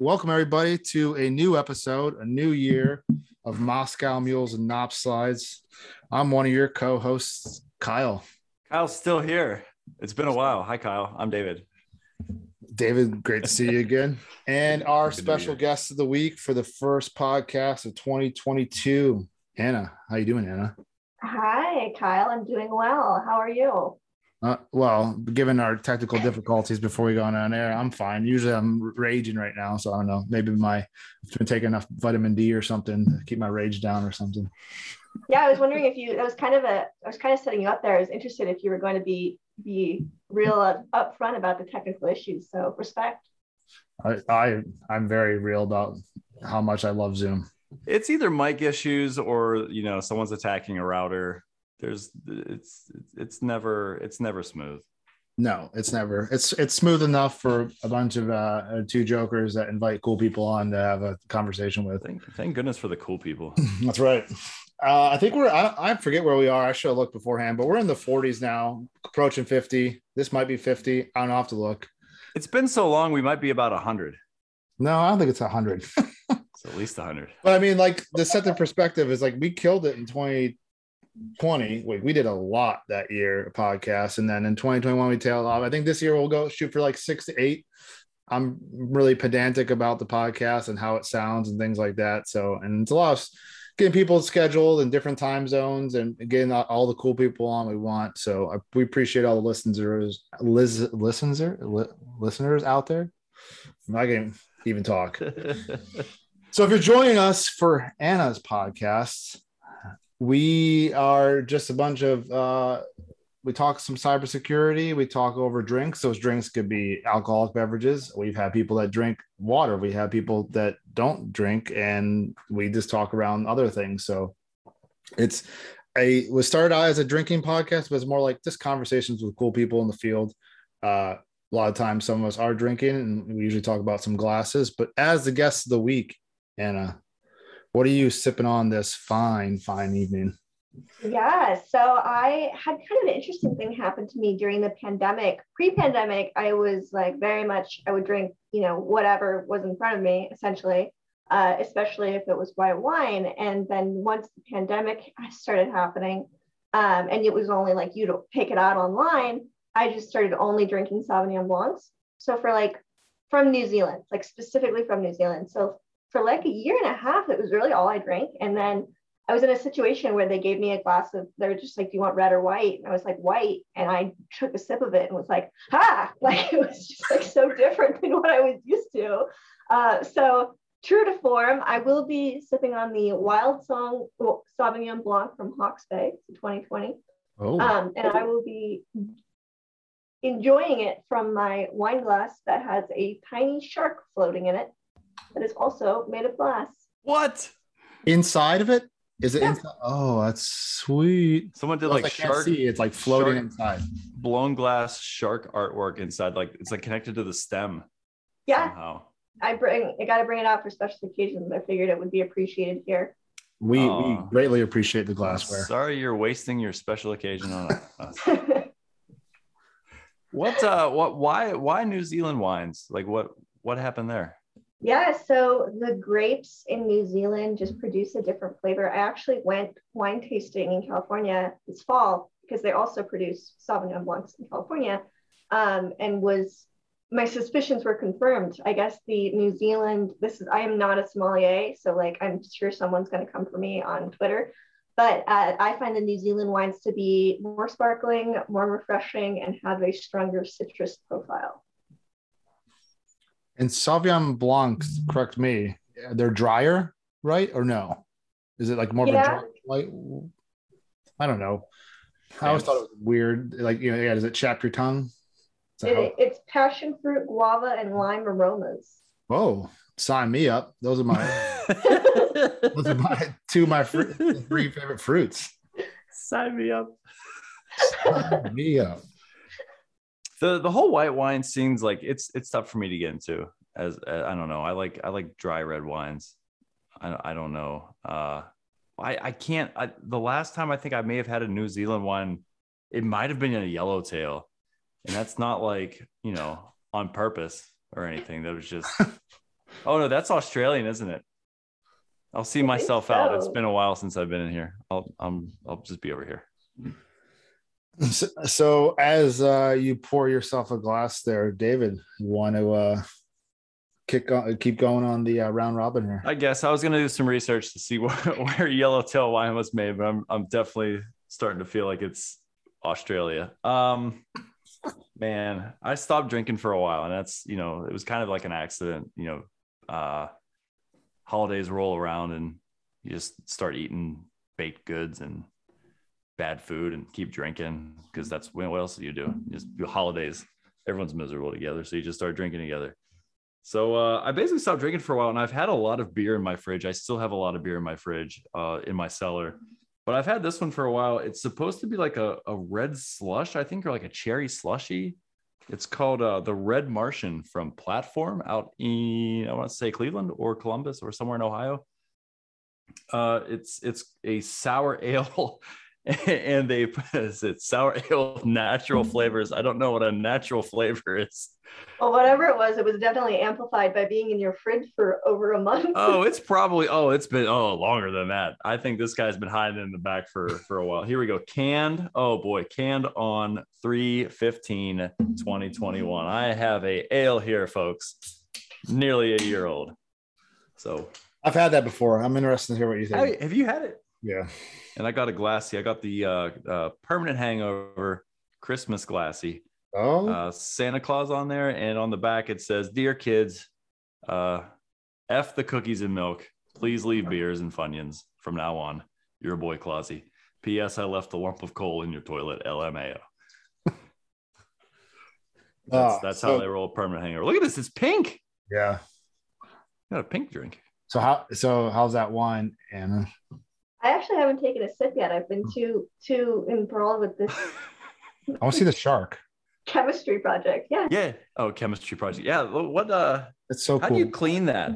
welcome everybody to a new episode, a new year of Moscow Mules and Nop Slides. I'm one of your co-hosts, Kyle. Kyle's still here. It's been a while. Hi, Kyle. I'm David. David, great to see you again. And our special guest of the week for the first podcast of 2022, Anna. How you doing, Anna? Hi, Kyle. I'm doing well. How are you? Uh, well, given our technical difficulties before we go on air, I'm fine. Usually I'm raging right now. So I don't know. Maybe my I've been taking enough vitamin D or something to keep my rage down or something. Yeah, I was wondering if you that was kind of a I was kind of setting you up there. I was interested if you were going to be be real up, upfront about the technical issues. So respect. I, I I'm very real about how much I love Zoom. It's either mic issues or you know someone's attacking a router there's it's it's never it's never smooth. No it's never it's it's smooth enough for a bunch of uh two jokers that invite cool people on to have a conversation with. Thank, thank goodness for the cool people. That's right. Uh i think we're I, I forget where we are. I should have looked beforehand but we're in the 40s now approaching 50 this might be 50 i don't have to look. It's been so long we might be about 100 no i don't think it's 100 it's at least 100 but i mean like the set the perspective is like we killed it in 20 20 we, we did a lot that year podcast and then in 2021 we tailed off. I think this year we'll go shoot for like six to eight. I'm really pedantic about the podcast and how it sounds and things like that so and it's a lot of getting people scheduled in different time zones and getting all the cool people on we want so I, we appreciate all the listeners liz, listeners li, listeners out there. I can even talk. So if you're joining us for anna's podcast we are just a bunch of uh, we talk some cybersecurity we talk over drinks. Those drinks could be alcoholic beverages. We've had people that drink water. We have people that don't drink and we just talk around other things. So it's a was started out as a drinking podcast but it's more like just conversations with cool people in the field. Uh, a lot of times some of us are drinking and we usually talk about some glasses but as the guest of the week anna what are you sipping on this fine, fine evening? Yeah, so I had kind of an interesting thing happen to me during the pandemic. Pre-pandemic, I was like very much I would drink, you know, whatever was in front of me, essentially, uh, especially if it was white wine. And then once the pandemic started happening, um, and it was only like you to pick it out online, I just started only drinking Sauvignon Blancs. So for like from New Zealand, like specifically from New Zealand. So for like a year and a half, it was really all I drank. And then I was in a situation where they gave me a glass of, they were just like, do you want red or white? And I was like, white. And I took a sip of it and was like, ha, like it was just like so different than what I was used to. Uh, so true to form, I will be sipping on the Wild Song Sauvignon Blanc from Hawke's Bay 2020. Oh. Um, and I will be enjoying it from my wine glass that has a tiny shark floating in it that is also made of glass. What? Inside of it? Is it yeah. inside? Oh, that's sweet. Someone did like shark. See. It's like floating inside. Blown glass shark artwork inside. Like it's like connected to the stem. Yeah. Somehow. I bring. I got to bring it out for special occasions. I figured it would be appreciated here. We we oh. greatly appreciate the glassware. Sorry, you're wasting your special occasion on us. what? Uh. What? Why? Why New Zealand wines? Like what? What happened there? Yeah, so the grapes in New Zealand just produce a different flavor. I actually went wine tasting in California this fall because they also produce Sauvignon Blancs in California, um, and was my suspicions were confirmed. I guess the New Zealand. This is I am not a sommelier, so like I'm sure someone's going to come for me on Twitter. But uh, I find the New Zealand wines to be more sparkling, more refreshing, and have a stronger citrus profile. And Sauvignon Blancs, mm-hmm. correct me, they're drier, right? Or no? Is it like more yeah. of a dry, like I don't know. I always thought it was weird. Like, you know, yeah, does it chap your tongue? It, it's passion fruit, guava, and lime aromas. Oh, sign me up. Those are my those are my two of my fr- three favorite fruits. Sign me up. Sign me up the the whole white wine seems like it's it's tough for me to get into. As uh, I don't know, I like I like dry red wines. I I don't know. Uh, I I can't. I, the last time I think I may have had a New Zealand wine, it might have been a yellowtail, and that's not like you know on purpose or anything. That was just Oh no, that's Australian, isn't it? I'll see myself out. It's been a while since I've been in here. I'll I'm I'll just be over here. So, so as uh, you pour yourself a glass there, David, you want to uh, kick on, keep going on the uh, round robin here? I guess I was gonna do some research to see where, where yellowtail wine was made, but I'm I'm definitely starting to feel like it's Australia. Um man, I stopped drinking for a while, and that's you know, it was kind of like an accident, you know, uh holidays roll around and you just start eating baked goods and bad food and keep drinking because that's what else do you do? Just do holidays. Everyone's miserable together, so you just start drinking together. So uh, I basically stopped drinking for a while, and I've had a lot of beer in my fridge. I still have a lot of beer in my fridge, uh, in my cellar, but I've had this one for a while. It's supposed to be like a, a red slush, I think, or like a cherry slushy. It's called uh, the Red Martian from Platform out in I want to say Cleveland or Columbus or somewhere in Ohio. Uh, it's it's a sour ale, and they put it's sour ale with natural mm-hmm. flavors. I don't know what a natural flavor is. Well, whatever it was, it was definitely amplified by being in your fridge for over a month. Oh, it's probably oh, it's been oh longer than that. I think this guy's been hiding in the back for for a while. Here we go. Canned. Oh boy, canned on 315 2021. I have a ale here, folks. Nearly a year old. So I've had that before. I'm interested to hear what you think. Have you had it? Yeah. And I got a glassy. I got the uh, uh, permanent hangover Christmas glassy. Oh, uh, Santa Claus on there, and on the back it says, "Dear kids, uh, f the cookies and milk. Please leave beers and funyuns from now on. Your boy Clausy. P.S. I left a lump of coal in your toilet. LMAO." That's, Ah, that's so- how they roll permanent hangover. Look at this; it's pink. yeah. Got a pink drink. So how so how's that wine, Anna? I actually haven't taken a sip yet. I've been too too enthralled with this I want to see the shark. chemistry project. Yeah, Yeah. Oh, chemistry project. Yeah. What? Uh, It's so how cool. do you clean that?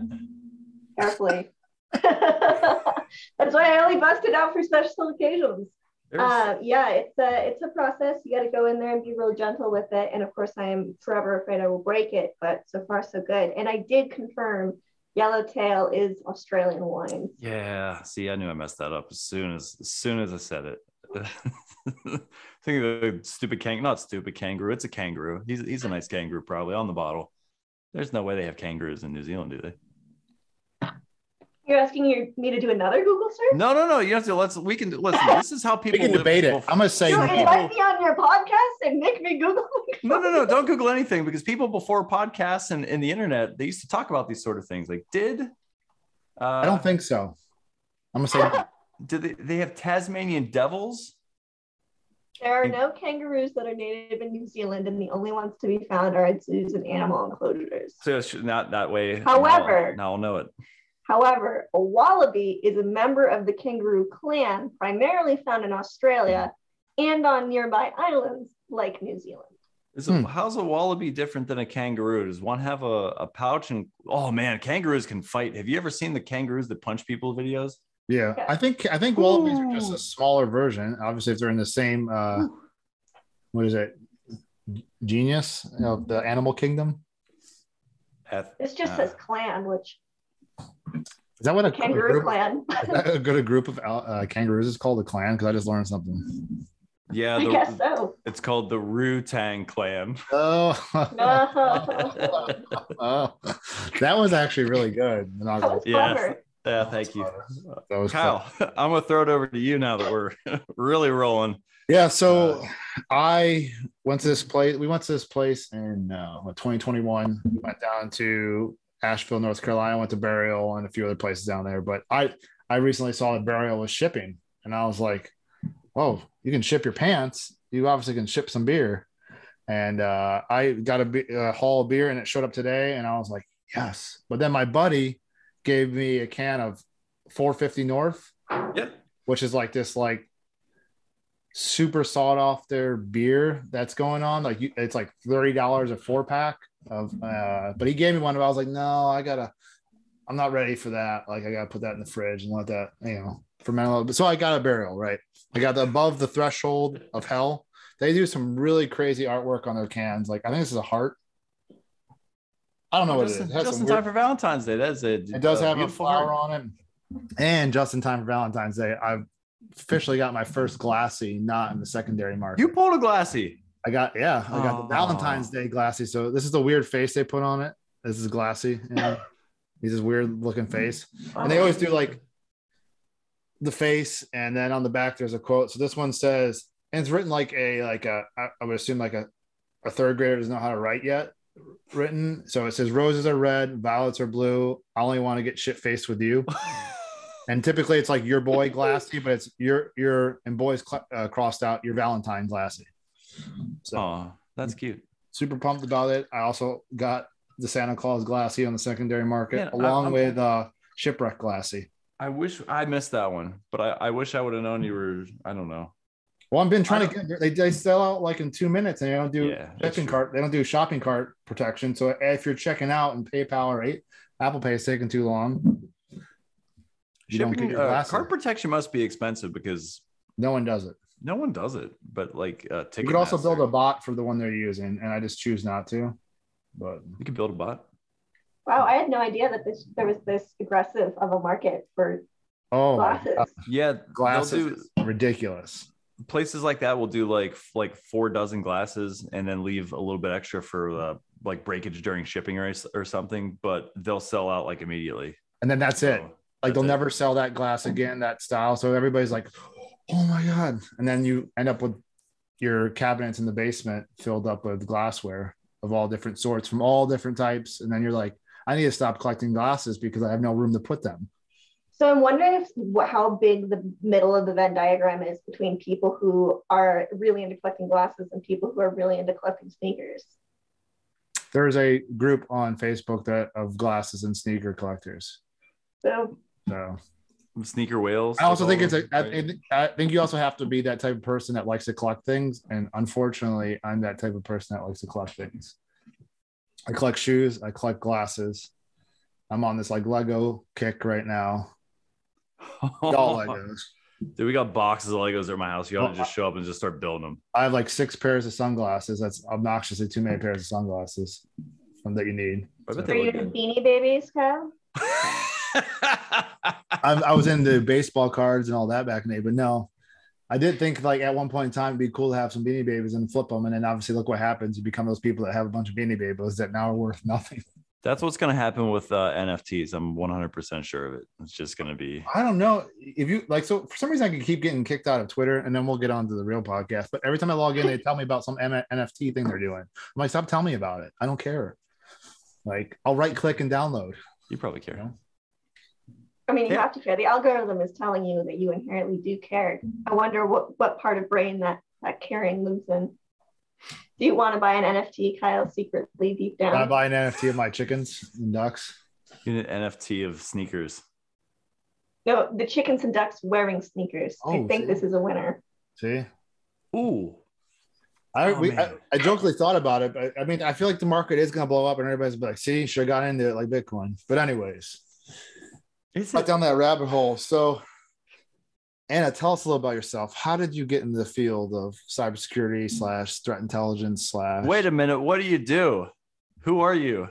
carefully. That's why I only bust it out for special occasions. Uh, yeah, it's a it's a process. You got to go in there and be real gentle with it. And of course, I am forever afraid I will break it. But so far, so good. And I did confirm Yellowtail is Australian wine. Yeah. See, I knew I messed that up as soon as as soon as I said it. Think of the stupid kangaroo, not stupid kangaroo. It's a kangaroo. He's he's a nice kangaroo, probably on the bottle. There's no way they have kangaroos in New Zealand, do they? You're asking your, me to do another Google search? No, no, no. You have to let's we can do listen. This is how We people can live debate it. before- I'm gonna say You no. invite me on your podcast and make me Google. no, no, no. Don't Google anything because people before podcasts and, and the internet, they used to talk about these sort of things. Like, did uh, I don't think so. I'm gonna say do they, they have Tasmanian devils? There are no kangaroos that are native in New Zealand, and the only ones to be found are at zoos and animal enclosures. So it's not that way. However- now, now I'll know it. However, a wallaby is a member of the kangaroo clan, primarily found in Australia and on nearby islands like New Zealand. Is a, Hmm. How's a wallaby different than a kangaroo? Does one have a, a pouch? And oh man, kangaroos can fight. Have you ever seen the kangaroos that punch people videos? Yeah, I think I think wallabies are just a smaller version. Obviously, if they're in the same uh what is it? Genius of the animal kingdom. Eth- This just uh, says clan, which Is that what a, a kangaroo group, clan. is that a good a group of uh, kangaroos is called a clan? Because I just learned something. yeah, I guess so. it's called the Ru Tang clan. Oh, No. oh, that was actually really good. That was Yeah. Yeah, thank you. That was Kyle, I'm gonna throw it over to you now that we're really rolling. Yeah, so I went to this place. We went to this place in uh, 2021. We went down to Asheville, North Carolina. Went to Burial and a few other places down there. But I I recently saw that Burial was shipping, and I was like, "Whoa, you can ship your pants. You obviously can ship some beer." And uh, I got a, be- a haul of beer, and it showed up today, and I was like, "Yes." But then my buddy gave me a can of 450 North Yeah. which is like this like super sought after beer that's going on. Like you, it's like thirty dollars a four pack of. uh But he gave me one, and I was like, no, I gotta. I'm not ready for that. Like I gotta put that in the fridge and let that you know ferment a little bit. So I got a barrel, right? I got the above the threshold of hell. They do some really crazy artwork on their cans. Like I think this is a heart. I don't know what just, it is. It, just in time for Valentine's Day. That's it. it does have a flower heart. on it. And just in time for Valentine's Day, I've officially got my first glassy, not in the secondary market. You pulled a glassy. I got yeah, I got Oh. the Valentine's Day glassy. So this is the weird face they put on it. This is glassy. You know? He's this weird looking face. And they always do like the face, and then on the back there's a quote. So this one says, and it's written like a like a I I would assume like a, a third grader doesn't know how to write yet. Written. So it says roses are red, violets are blue. I only want to get shit faced with you. And typically it's like your boy glassy, but it's your your and boys cl- uh, crossed out your Valentine glassy. So Oh, that's cute. super pumped about it. I also got the Santa Claus glassy on the secondary market, Man, along I'm- with uh, shipwreck glassy. I wish I missed that one, but I, I wish I would have known you were. I don't know. Well, I've been trying to get they, they sell out like in two minutes, and they don't do Yeah, cart. They don't do shopping cart protection. So if you're checking out and PayPal or eight, Apple Pay is taking too long. You Shipping uh, card protection must be expensive because No one does it. No one does it. But like uh, You could also build a bot for the one they're using, and I just choose not to. But You could build a bot. Wow, I had no idea that this there was this aggressive of a market for oh, glasses. Yeah, glasses do, ridiculous. places like that will do like like four dozen glasses and then leave a little bit extra for uh, like breakage during shipping or, or something. But they'll sell out like immediately. And then that's it. Like that's they'll it. never sell that glass again, that style. So everybody's like, "Oh my god!" And then you end up with your cabinets in the basement filled up with glassware of all different sorts from all different types. And then you're like, "I need to stop collecting glasses because I have no room to put them." So I'm wondering if what, how big the middle of the Venn diagram is between people who are really into collecting glasses and people who are really into collecting sneakers. There's a group on Facebook that of glasses and sneaker collectors. So So sneaker whales. I also they think it's a. I, right? think- I think you also have to be that type of person that likes to collect things, and unfortunately, I'm that type of person that likes to collect things. I collect shoes. I collect glasses. I'm on this like Lego kick right now. All Legos. Dude, we got boxes of Legos at my house. You ought to just show up and just start building them. I have like six pairs of sunglasses. That's obnoxiously too many pairs of sunglasses that you need. I are they you look into good. beanie babies, Kyle? I, I was into baseball cards and all that back in the day, but no, I did think like at one point in time it'd be cool to have some beanie babies and flip them, and then obviously look what happens. You become those people that have a bunch of beanie babies that now are worth nothing. That's what's going to happen with uh, NFTs. I'm 100% sure of it. It's just going to be. I don't know if you like. So for some reason, I can keep getting kicked out of Twitter, and then we'll get on to the real podcast. But every time I log in, they tell me about some M- NFT thing they're doing. I'm like, stop telling me about it. I don't care. Like, I'll right click and download. You probably care. You know? I mean, you Yeah. have to care. The algorithm is telling you that you inherently do care. I wonder what what part of brain that that caring lives in. Do you want to buy an NFT, Kyle, secretly deep down? I down? buy an NFT of my chickens and ducks. You an NFT of sneakers. No, the chickens and ducks wearing sneakers. I Oh, think see? this is a winner. See, Ooh. I Oh, we I. I jokingly thought about it, but I mean, I feel like the market is going to blow up, and everybody's be like, "See, should have got into it like Bitcoin." But anyways, Is got it? down that rabbit hole. So, Anna, tell us a little about yourself. How did you get into the field of cybersecurity slash threat intelligence slash? Wait a minute. What do you do? Who are you?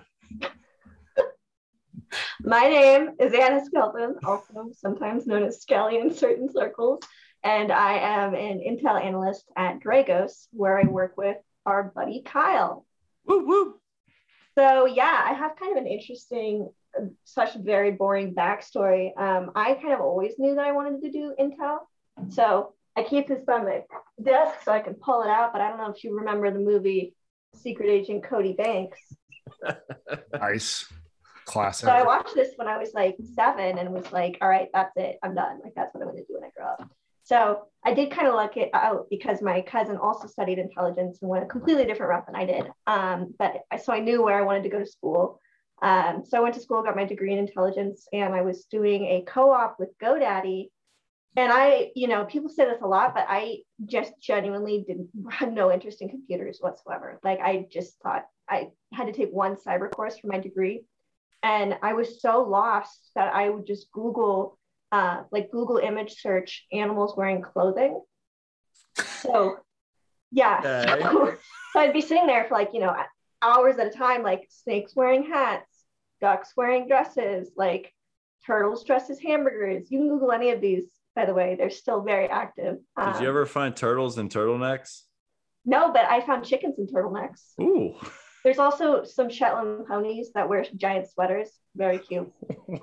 My name is Anna Skelton, also sometimes known as Skelly in certain circles, and I am an Intel analyst at Dragos, where I work with our buddy Kyle. Woo woo. So yeah, I have kind of an interesting, such a very boring backstory. Um, I kind of always knew that I wanted to do Intel, so I keep this by my desk so I can pull it out. But I don't know if you remember the movie Secret Agent Cody Banks. Nice, classic. So I watched this when I was like seven and was like, all right, that's it. I'm done. Like, that's what I'm going to do when I grow up. So I did kind of luck it out because my cousin also studied intelligence and went a completely different route than I did. Um, but I, so I knew where I wanted to go to school. Um, so I went to school, got my degree in intelligence, and I was doing a co op with GoDaddy. And I, you know, people say this a lot, but I just genuinely didn't had no interest in computers whatsoever. Like I just thought I had to take one cyber course for my degree. And I was so lost that I would just Google, uh, like Google image search animals wearing clothing. So, yeah. Okay. So, so I'd be sitting there for like, you know, hours at a time, like snakes wearing hats, ducks wearing dresses, like turtles dressed as hamburgers. You can Google any of these, by the way. They're still very active. Did Um, you ever find turtles in turtlenecks? No, but I found chickens in turtlenecks. Ooh. There's also some Shetland ponies that wear giant sweaters. Very cute.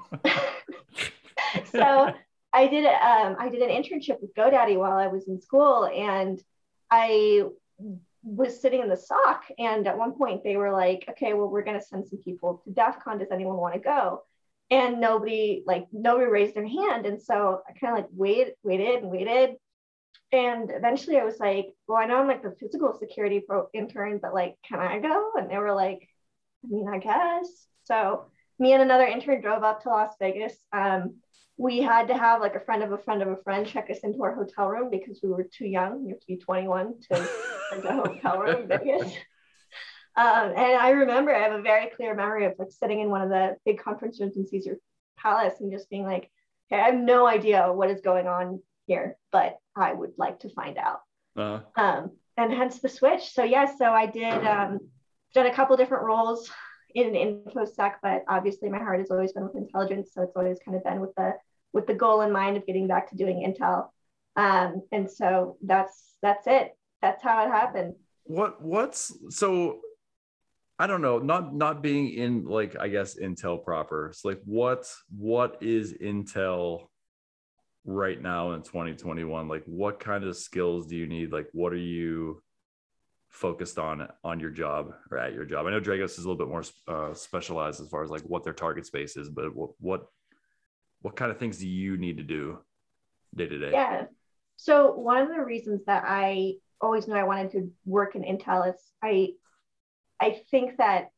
so I did um, I did an internship with GoDaddy while I was in school, and I was sitting in the SOC. And at one point, they were like, "Okay, well, we're going to send some people to DEF CON. Does anyone want to go?" And nobody like nobody raised their hand, and so I kind of like waited, waited, and waited. And eventually, I was like, "Well, I know I'm like the physical security pro intern, but like, can I go?" And they were like, "I mean, I guess." So me and another intern drove up to Las Vegas. Um, we had to have like a friend of a friend of a friend check us into our hotel room because we were too young. You have to be 21 to rent a hotel room in Vegas. Um, and I remember I have a very clear memory of like sitting in one of the big conference rooms in Caesar Palace and just being like, "Okay, I have no idea what is going on here, but I would like to find out." Uh, um, and hence the switch. So yeah, so I did um, done a couple different roles in an infosec, but obviously my heart has always been with intelligence, so it's always kind of been with the with the goal in mind of getting back to doing intel. Um, and so that's that's it. That's how it happened. what what's so I don't know, not not being in like I guess Intel proper. It's like what what is Intel right now in 2021? Like what kind of skills do you need? Like what are you focused on on your job or at your job? I know Dragos is a little bit more uh, specialized as far as like what their target space is, but what what what kind of things do you need to do day to day? Yeah. So one of the reasons that I always knew I wanted to work in Intel is I I think that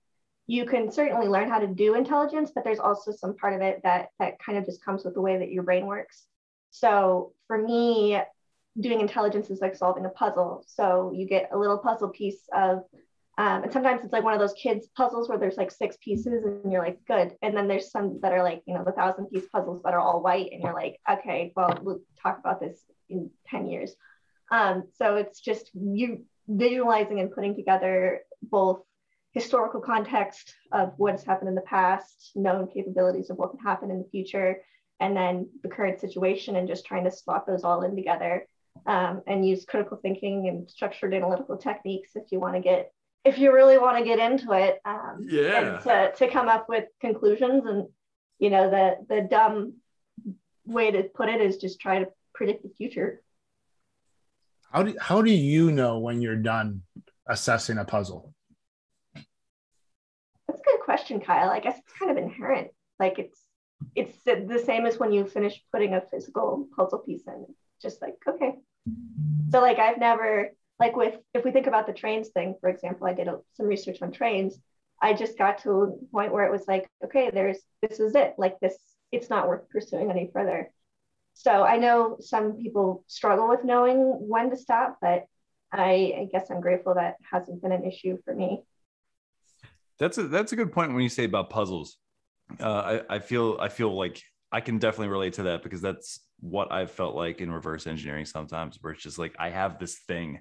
you can certainly learn how to do intelligence, but there's also some part of it that that kind of just comes with the way that your brain works. So for me, doing intelligence is like solving a puzzle. So you get a little puzzle piece of, um, and sometimes it's like one of those kids puzzles where there's like six pieces and you're like, good. And then there's some that are like, you know, the thousand piece puzzles that are all white and you're like, okay, well, we'll talk about this in 10 years. Um, so it's just you visualizing and putting together both historical context of what has happened in the past, known capabilities of what can happen in the future, and then the current situation, and just trying to slot those all in together um, and use critical thinking and structured analytical techniques if you want to get if you really want to get into it um, Yeah. and to, to come up with conclusions and you know the the dumb way to put it is just try to predict the future How do how do you know when you're done assessing a puzzle? That's a good question, Kyle. I guess it's kind of inherent. Like it's it's the same as when you finish putting a physical puzzle piece in. Just like okay. So like I've never like with if we think about the trains thing, for example, I did a, some research on trains. I just got to a point where it was like, okay, there's this is it. Like this, it's not worth pursuing any further. So I know some people struggle with knowing when to stop, but I, I guess I'm grateful that hasn't been an issue for me. That's a that's a good point when you say about puzzles. Uh, I I feel I feel like I can definitely relate to that because that's what I've felt like in reverse engineering sometimes, where it's just like I have this thing,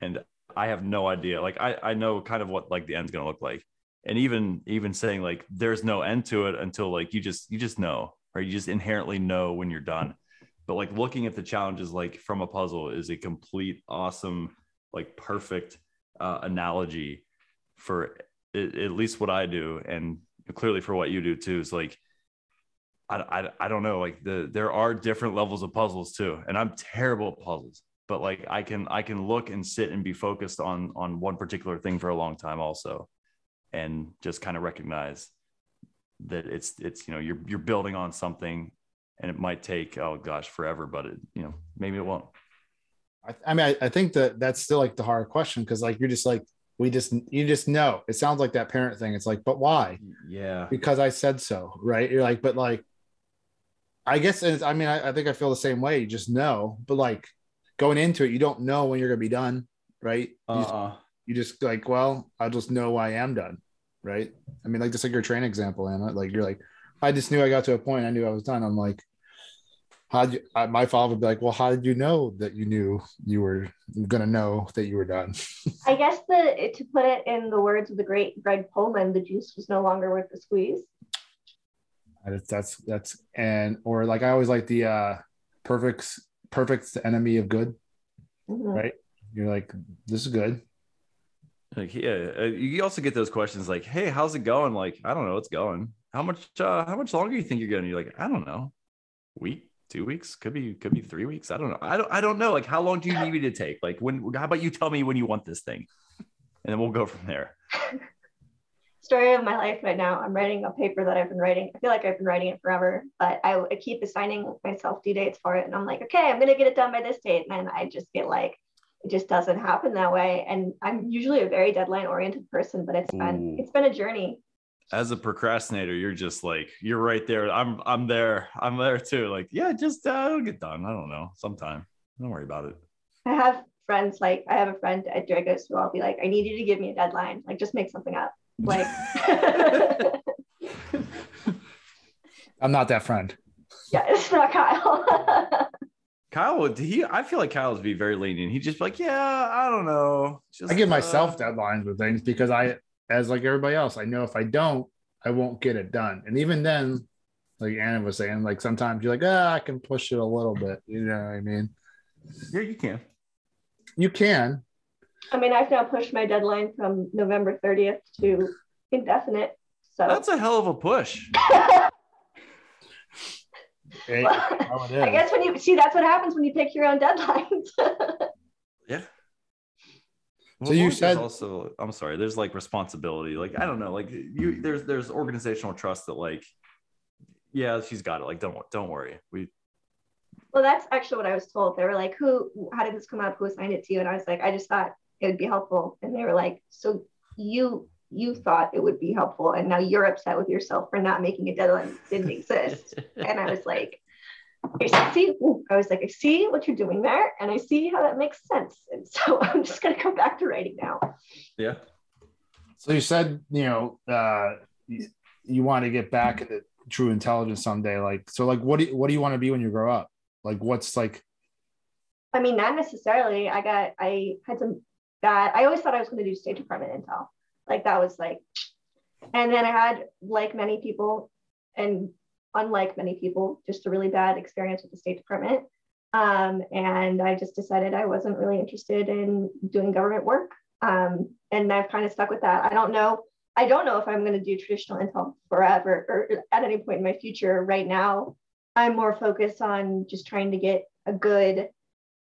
and I have no idea. Like I I know kind of what like the end's gonna look like, and even even saying like there's no end to it until like you just you just know or you just inherently know when you're done. But like looking at the challenges like from a puzzle is a complete awesome like perfect uh, analogy for at, at least what I do, and clearly for what you do too, is like, I, I, I don't know, like the, there are different levels of puzzles too. And I'm terrible at puzzles, but like, I can, I can look and sit and be focused on, on one particular thing for a long time also. And just kind of recognize that it's, it's, you know, you're, you're building on something and it might take, oh gosh, forever, but it, you know, maybe it won't. I, I mean, I, I think that that's still like the hard question because like you're just like we just you just know it sounds like that parent thing. It's like, but why? Yeah. Because I said so, right? You're like, but like, I guess it's, I mean, I, I think I feel the same way. You just know, but like going into it, you don't know when you're gonna be done, right? You, just, Uh-uh. you just like, well, I just know I am done, right? I mean, like just like your train example, Anna. Like you're like, I just knew I got to a point. I knew I was done. I'm like, how you, uh, my father would be like, well, how did you know that you knew you were going to know that you were done? I guess the to put it in the words of the great Greg Pullman, the juice was no longer worth the squeeze. That's that's that's and or like I always like the uh perfect perfect enemy of good, Mhm. right? You're like, this is good. Like, yeah, uh, you also get those questions like, "Hey, how's it going?" Like, I don't know, it's going. How much? uh How much longer you think you're going? You're like, I don't know, week, two weeks, could be, could be three weeks. I don't know. I don't, I don't know. Like, how long do you need me to take? Like, when? How about you tell me when you want this thing, and then we'll go from there. Story of my life right now. I'm writing a paper that I've been writing. I feel like I've been writing it forever, but I, I keep assigning myself due dates for it. And I'm like, okay, I'm going to get it done by this date. And then I just get like, it just doesn't happen that way. And I'm usually a very deadline oriented person, but it's been, Ooh. it's been a journey. As a procrastinator, you're just like, you're right there. I'm, I'm there. I'm there too. Like, yeah, just uh, it'll get done. I don't know, sometime. Don't worry about it. I have friends like I have a friend at Dragos who I'll be like, I need you to give me a deadline. Like just make something up. Like I'm not that friend. yeah, it's not Kyle. Kyle would he I feel like Kyle would be very lenient. He'd just be like, Yeah, I don't know. Just I give uh, myself deadlines with things because I, as like everybody else, I know if I don't, I won't get it done. And even then, like Anna was saying, like sometimes you're like, ah, I can push it a little bit. You know what I mean? Yeah, you can. You can. I mean, I've now pushed my deadline from November 30th to indefinite. So That's a hell of a push. Hey, Well, I guess when you see that's what happens when you pick your own deadlines. Yeah. So you said- also I'm sorry, there's like responsibility. Like, I don't know, like you there's there's organizational trust that like, yeah, she's got it. Like, don't don't worry. We well, that's actually what I was told. They were like, "Who? How did this come up? Who assigned it to you?" And I was like, "I just thought it would be helpful." And they were like, "So you you thought it would be helpful, and now you're upset with yourself for not making a deadline that didn't exist." and I was like, I see, ooh, I was like, I see what you're doing there, and I see how that makes sense. And so I'm just gonna come back to writing now. yeah. So you said, you know, uh, you, you want to get back into true intelligence someday. Like, so like, what do you, what do you want to be when you grow up? Like, what's like, I mean, not necessarily. I got, I had some bad, I always thought I was going to do State Department intel. Like that was like, and then I had, like many people, and unlike many people, just a really bad experience with the State Department. Um, and I just decided I wasn't really interested in doing government work. Um, and I've kind of stuck with that. I don't know. I don't know if I'm going to do traditional intel forever or at any point in my future. Right now, I'm more focused on just trying to get a good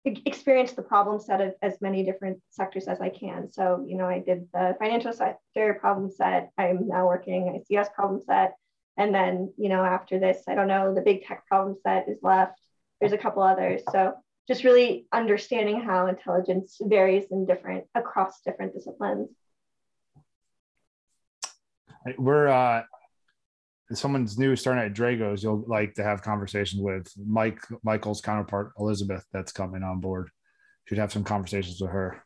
experience the problem set of as many different sectors as I can. So, you know, I did the financial sector problem set. I'm now working ICS problem set. And then, you know, after this, I don't know, the big tech problem set is left. There's a couple others. So just really understanding how intelligence varies in different across different disciplines. we're, uh, someone's new starting at Dragos, you'll like to have conversations with Mike, Michael's counterpart, Elizabeth, that's coming on board. Should have some conversations with her.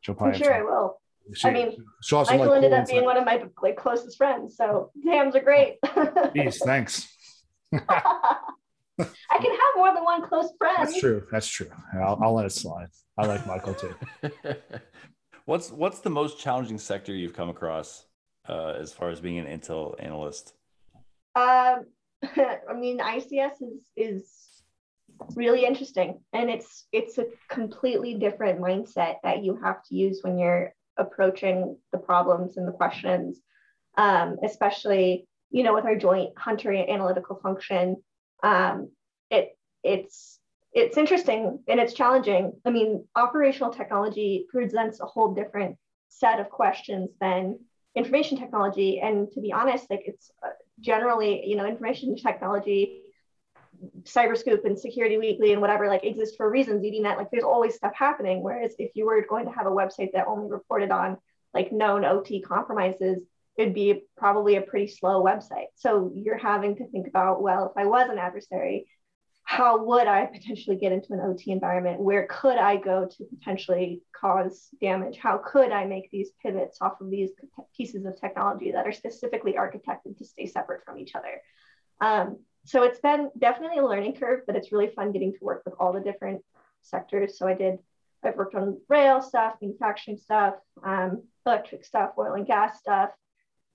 She'll I'm probably sure I will. she, I mean, she'll have Michael like, ended cool up being one of my like closest friends. So hams are great. Jeez, thanks. I can have more than one close friend. That's true. That's true. I'll, I'll let it slide. I like Michael too. what's what's the most challenging sector you've come across uh, as far as being an intel analyst? Um, I mean, ICS is is really interesting, and it's it's a completely different mindset that you have to use when you're approaching the problems and the questions, um, especially you know with our joint hunter analytical function. Um, it it's it's interesting and it's challenging. I mean, operational technology presents a whole different set of questions than information technology, and to be honest, like it's generally, you know, information technology, Cyberscoop and Security Weekly and whatever like exist for reasons. That, like there's always stuff happening. Whereas if you were going to have a website that only reported on like known OT compromises, it'd be probably a pretty slow website. So you're having to think about, well, if I was an adversary, how would I potentially get into an OT environment? Where could I go to potentially cause damage? How could I make these pivots off of these pieces of technology that are specifically architected to stay separate from each other? Um, so it's been definitely a learning curve, but it's really fun getting to work with all the different sectors. So I did, I've worked on rail stuff, manufacturing stuff, um, electric stuff, oil and gas stuff,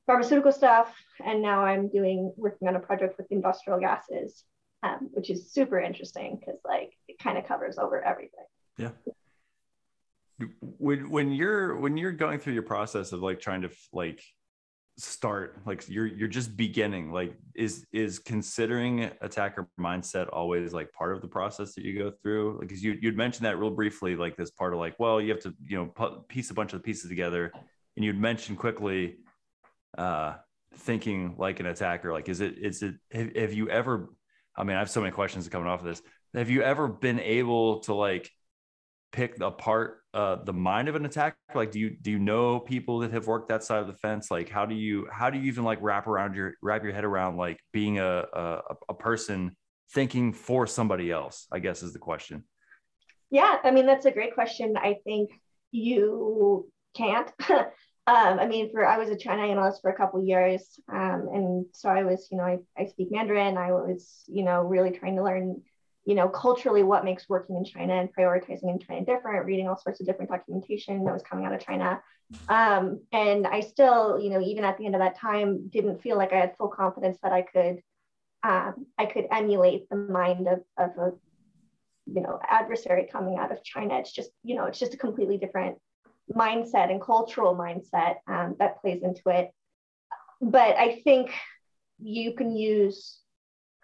pharmaceutical stuff, and now I'm doing working on a project with industrial gases, um, which is super interesting because like it kind of covers over everything. Yeah. When when you're when you're going through your process of like trying to like start like you're you're just beginning like is is considering attacker mindset always like part of the process that you go through like you you'd mentioned that real briefly like this part of like well you have to you know piece a bunch of the pieces together and you'd mentioned quickly uh thinking like an attacker like is it is it have, have you ever i mean i have so many questions coming off of this have you ever been able to like pick apart uh, the mind of an attacker? Like, do you do you know people that have worked that side of the fence? Like, how do you how do you even like wrap around your wrap your head around like being a a, a person thinking for somebody else? I guess is the question. Yeah, I mean that's a great question. I think you can't. um, I mean, for I was a China analyst for a couple years, um, and so I was, you know, I, I speak Mandarin. I was, you know, really trying to learn you know, culturally what makes working in China and prioritizing in China different, reading all sorts of different documentation that was coming out of China. Um, and I still, you know, even at the end of that time, didn't feel like I had full confidence that I could, um, I could emulate the mind of, of a, you know, adversary coming out of China. It's just, you know, it's just a completely different mindset and cultural mindset um, that plays into it. But I think you can use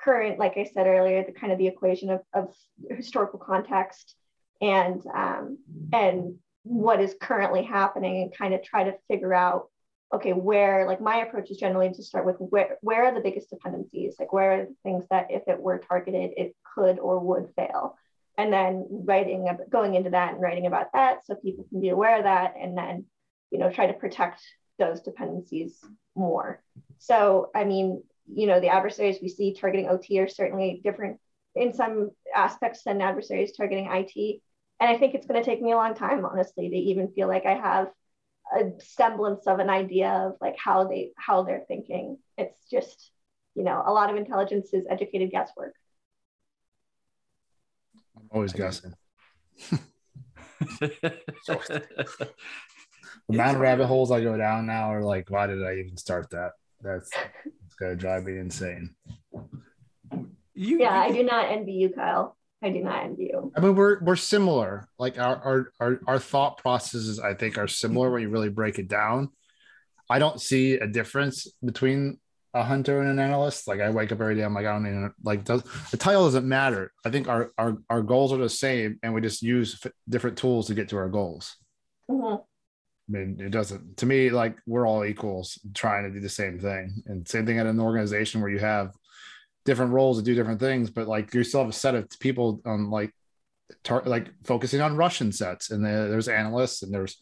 current, like I said earlier, the kind of the equation of, of historical context and um, and what is currently happening and kind of try to figure out okay where like my approach is generally to start with where where are the biggest dependencies like where are the things that if it were targeted it could or would fail and then writing going into that and writing about that so people can be aware of that and then you know try to protect those dependencies more so i mean you know, the adversaries we see targeting OT are certainly different in some aspects than adversaries targeting IT. And I think it's going to take me a long time, honestly, to even feel like I have a semblance of an idea of like how they how they're thinking. It's just, you know, a lot of intelligence is educated guesswork. I'm always guessing. the amount of rabbit holes I go down now are like, why did I even start that? That's gonna drive me insane. You, yeah, I do not envy you, Kyle. I do not envy you. I mean, we're we're similar. Like our our our, our thought processes, I think, are similar when you really break it down. I don't see a difference between a hunter and an analyst. Like I wake up every day, I'm like, I don't even like does, the title doesn't matter. I think our our our goals are the same, and we just use f- different tools to get to our goals. Mm-hmm. I mean, it doesn't to me like we're all equals trying to do the same thing. And same thing at an organization where you have different roles to do different things, but like you still have a set of people on like tar- like focusing on Russian sets, and there's analysts and there's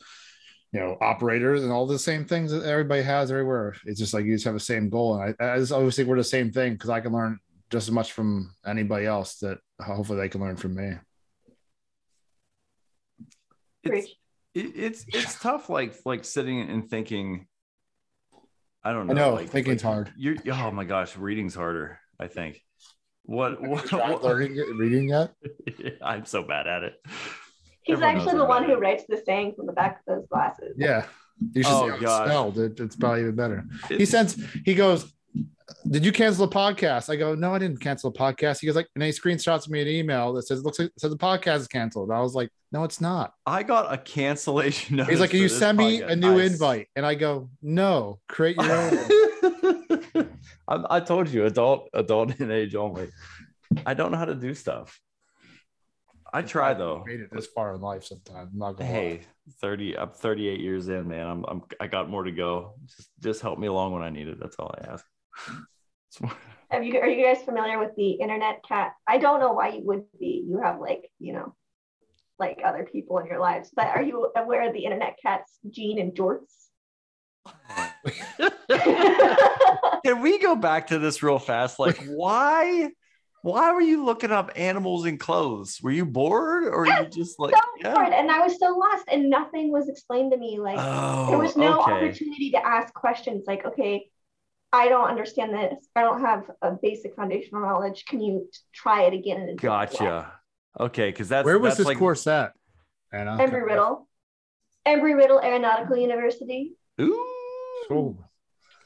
you know operators and all the same things that everybody has everywhere. It's just like you just have the same goal, and I, I just always think we're the same thing because I can learn just as much from anybody else that hopefully they can learn from me. It's, it, it's it's tough like like sitting and thinking i don't know i know like, thinking's like, hard. you oh my gosh reading's harder i think. What what, what learning reading yet? I'm so bad at it he's Everyone actually the one who writes the saying from the back of those glasses yeah you should oh, see spelled. It, it's probably even better. He sends. He goes did you cancel the podcast? I go, no, I didn't cancel the podcast. He goes like, and he screenshots me an email that says, looks like says the podcast is canceled. I was like, no, it's not. I got a cancellation. He's like, Can you send me a new I... invite, and I go, no, create your own. I, I told you, adult, adult in age only. I don't know how to do stuff. I try though. Made it this far in life sometimes. I'm not gonna hey, lie. 30, I'm 38 years in, man. I'm, I'm I got more to go. Just just help me along when I need it. That's all I ask. Have you are you guys familiar with the internet cat? I don't know why you would be. You have like, you know, like other people in your lives, but are you aware of the internet cats, Jean and Jorts? Can we go back to this real fast? Like, why? Why were you looking up animals in clothes? Were you bored, or you just like so yeah. bored? And I was so lost, and nothing was explained to me. Like, oh, there was oh, no okay. opportunity to ask questions. Like, okay, I don't understand this. I don't have a basic foundational knowledge. Can you try it again? in a different? Gotcha. Okay, because that's Where was that's this like, course at? Anna? Embry Riddle, Embry Riddle Aeronautical University, Ooh, Oh,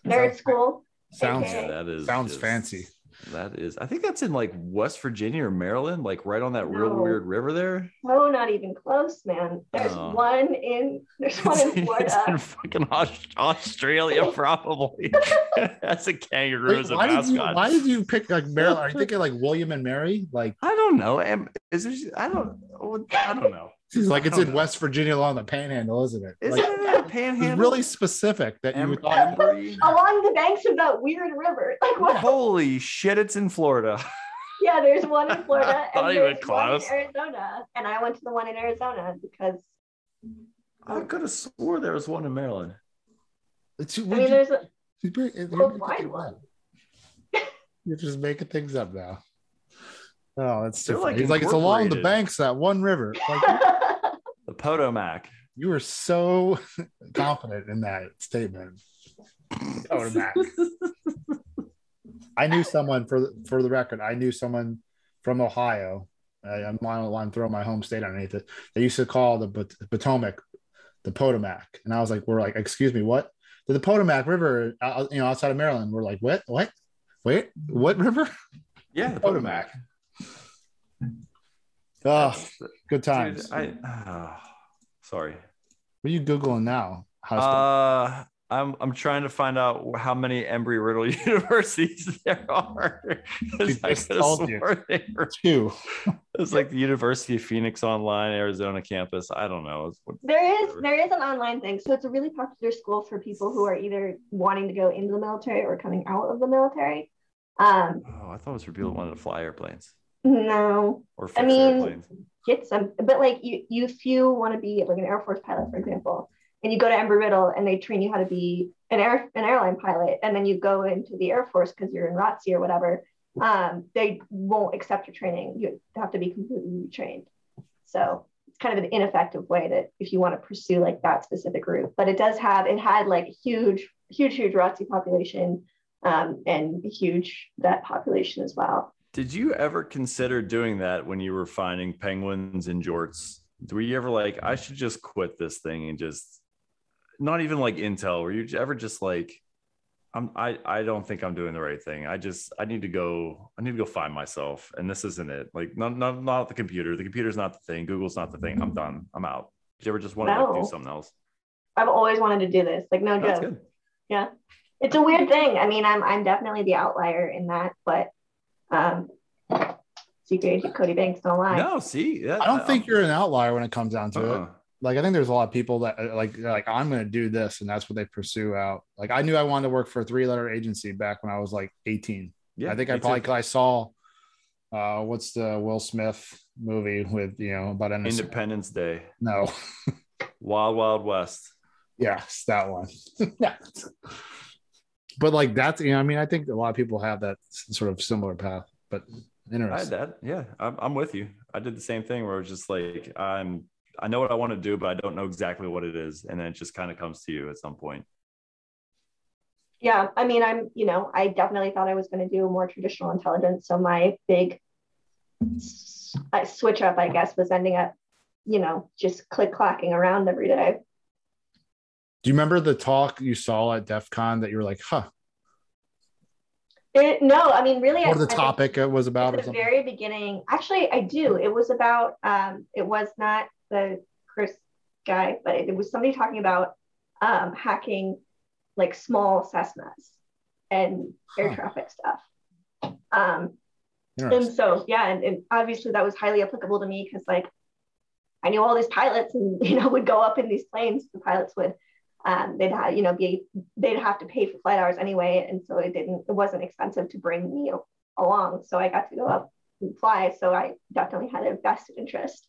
nerd school. sounds Okay. that is sounds just- fancy. That is, I think that's in like West Virginia or Maryland, like right on that real weird river there. Oh, not even close, man. There's Oh. one in there's one in it's in fucking Australia, probably. that's a kangaroo Wait, as a why did you mascot. why did you pick like Maryland? Are you thinking like William and Mary? Like I don't know. Am, is there? I don't. I don't know. It's like it's in know. West Virginia along the Panhandle, isn't it? Isn't Like, it a it's panhandle? really specific that you Em- thought. Embry? Along the banks of that weird river. Like what? Holy shit! It's in Florida. Yeah, there's one in Florida Not and even there's one in. Arizona. And I went to the one in Arizona because I could have swore there was one in Maryland. It's, I mean there's a Close things one. You're just making things up now. Oh, that's They're, too like. He's like it's along the banks that one river. Like The Potomac. you were so confident in that statement. Potomac. I knew someone for the, for the record. I knew someone from Ohio. I, I'm on I'm throwing my home state underneath it. They used to call the Pot- Potomac the Potomac, and I was like, "We're like, excuse me, what? The Potomac River, uh, you know, outside of Maryland." We're like, "What? What? Wait, what river?" Yeah, the Potomac. Oh, good times. Dude, I. ah, sorry. what are you googling now? How Uh, I'm I'm trying to find out how many Embry Riddle universities there are. She I just could've told you. they were- two. It's like the University of Phoenix online, Arizona campus. I don't know. It's what- there is Whatever. there is an online thing. So it's a really popular school for people who are either wanting to go into the military or coming out of the military. Um Oh, I thought it was for people who wanted to fly airplanes no, or fix I mean- airplanes. Get some but like you, you if you want to be like an air force pilot for example and you go to embry riddle and they train you how to be an air an airline pilot and then you go into the air force because you're in ROTC or whatever um, they won't accept your training. You have to be completely retrained. So it's kind of an ineffective way that if you want to pursue like that specific route. But it does have it had like huge huge huge ROTC population um, and huge vet population as well Did you ever consider doing that when you were finding penguins and jorts? Were you ever like, I should just quit this thing and just not even like Intel? Were you ever just like, I'm I I don't think I'm doing the right thing. I just I need to go, I need to go find myself. And this isn't it. Like not not not the computer. The computer's not the thing. Google's not the thing. I'm done. I'm out. Did you ever just want to like, do something else? I've always wanted to do this like no That's joke good. yeah it's a weird thing i mean i'm i'm definitely the outlier in that but um secret agent cody banks don't lie No, see, that, I don't think you're an outlier when it comes down to it. uh-uh. Like I think there's a lot of people that uh, like like I'm going to do this, and that's what they pursue out. Like I knew I wanted to work for a three letter agency back when I was like 18. Yeah, I think I me too. probably I saw uh what's the Will Smith movie with you know about NSA? Independence Day, No, Wild Wild West. yes, that one. yeah. But like that's you know I mean I think a lot of people have that sort of similar path. But interesting. I had that. Yeah, I'm, I'm with you. I did the same thing where it was just like, I'm, I know what I want to do, but I don't know exactly what it is. And then it just kind of comes to you at some point. yeah i mean i'm you know i definitely thought i was going to do more traditional intelligence so my big uh, switch up i guess was ending up you know just click clacking around every day Do you remember the talk you saw at DEF CON that you were like, huh, it, no i mean really I- what the I topic it was about at the very beginning actually i do. It was about um it was not the chris guy but it, was somebody talking about um hacking like small cessnas and air Huh. traffic stuff. Um and so yeah and, and obviously that was highly applicable to me because like i knew all these pilots and you know would go up in these planes the pilots would um, they'd have you know be they'd have to pay for flight hours anyway and so it didn't it wasn't expensive to bring me along so i got to go up and fly so i definitely had a vested interest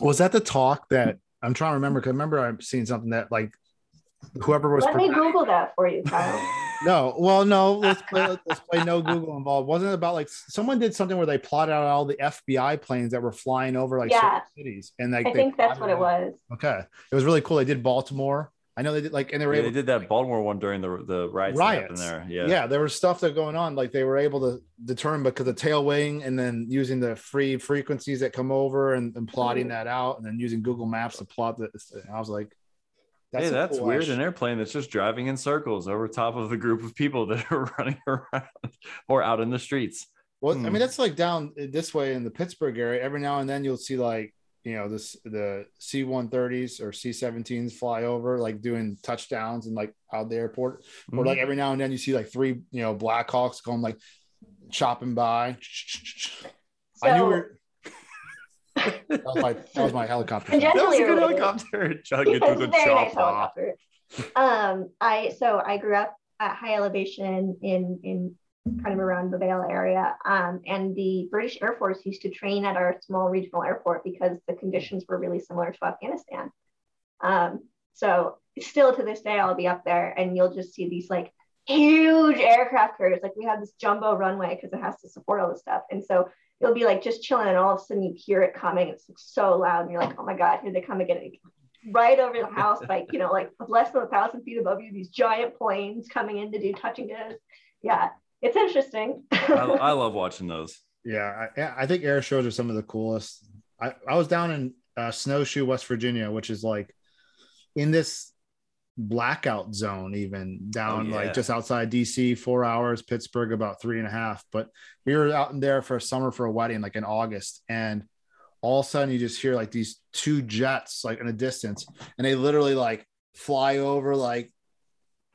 Was that the talk that I'm trying to remember? Because I remember I've seen something that like whoever was let me google that for you kyle no, well, no, let's play, let's play no Google involved. Wasn't it about like someone did something where they plotted out all the FBI planes that were flying over like Yeah. certain cities and like i they think that's plotted what it was Okay, it was really cool. They did Baltimore I know they did like, and they were Yeah, able they did that Baltimore one during the the riots, that happened riots there. Yeah. Yeah. there was stuff that going on. Like they were able to determine because the tail wing and then using the free frequencies that come over and, and plotting Mhm. that out and then using Google Maps to plot that. I was like, hey, that's cool weird. ass- An airplane that's just driving in circles over top of the group of people that are running around or out in the streets. Well, I Hmm. mean, that's like down this way in the Pittsburgh area. Every now and then you'll see like, you know, this the C 130s or C 17s fly over, like doing touchdowns and like out the airport. Or Mhm. like every now and then you see like three, you know, Blackhawks going like chopping by. I knew we were, that was my that was my helicopter. That was a good helicopter. Chugging It's through a the very nice helicopter. Um, I so I grew up at high elevation in in kind of around the Vail area. Um, and the British Air Force used to train at our small regional airport because the conditions were really similar to Afghanistan. Um, so still to this day, I'll be up there and you'll just see these like huge aircraft carriers. Like we have this jumbo runway because it has to support all this stuff. And so you'll be like just chilling and all of a sudden you hear it coming. It's like, so loud. And you're like, oh my God, here they come again. Right over the house, like, you know, like less than a thousand feet above you, these giant planes coming in to do touching down. Yeah, it's interesting. I, I love watching those. Yeah, I, I think air shows are some of the coolest. I, I was down in uh, Snowshoe, West Virginia, which is like in this blackout zone, even down yeah. like just outside DC, four hours, Pittsburgh about three and a half. But we were out in there for a summer for a wedding, like in August, and all of a sudden you just hear like these two jets like in a distance, and they literally like fly over like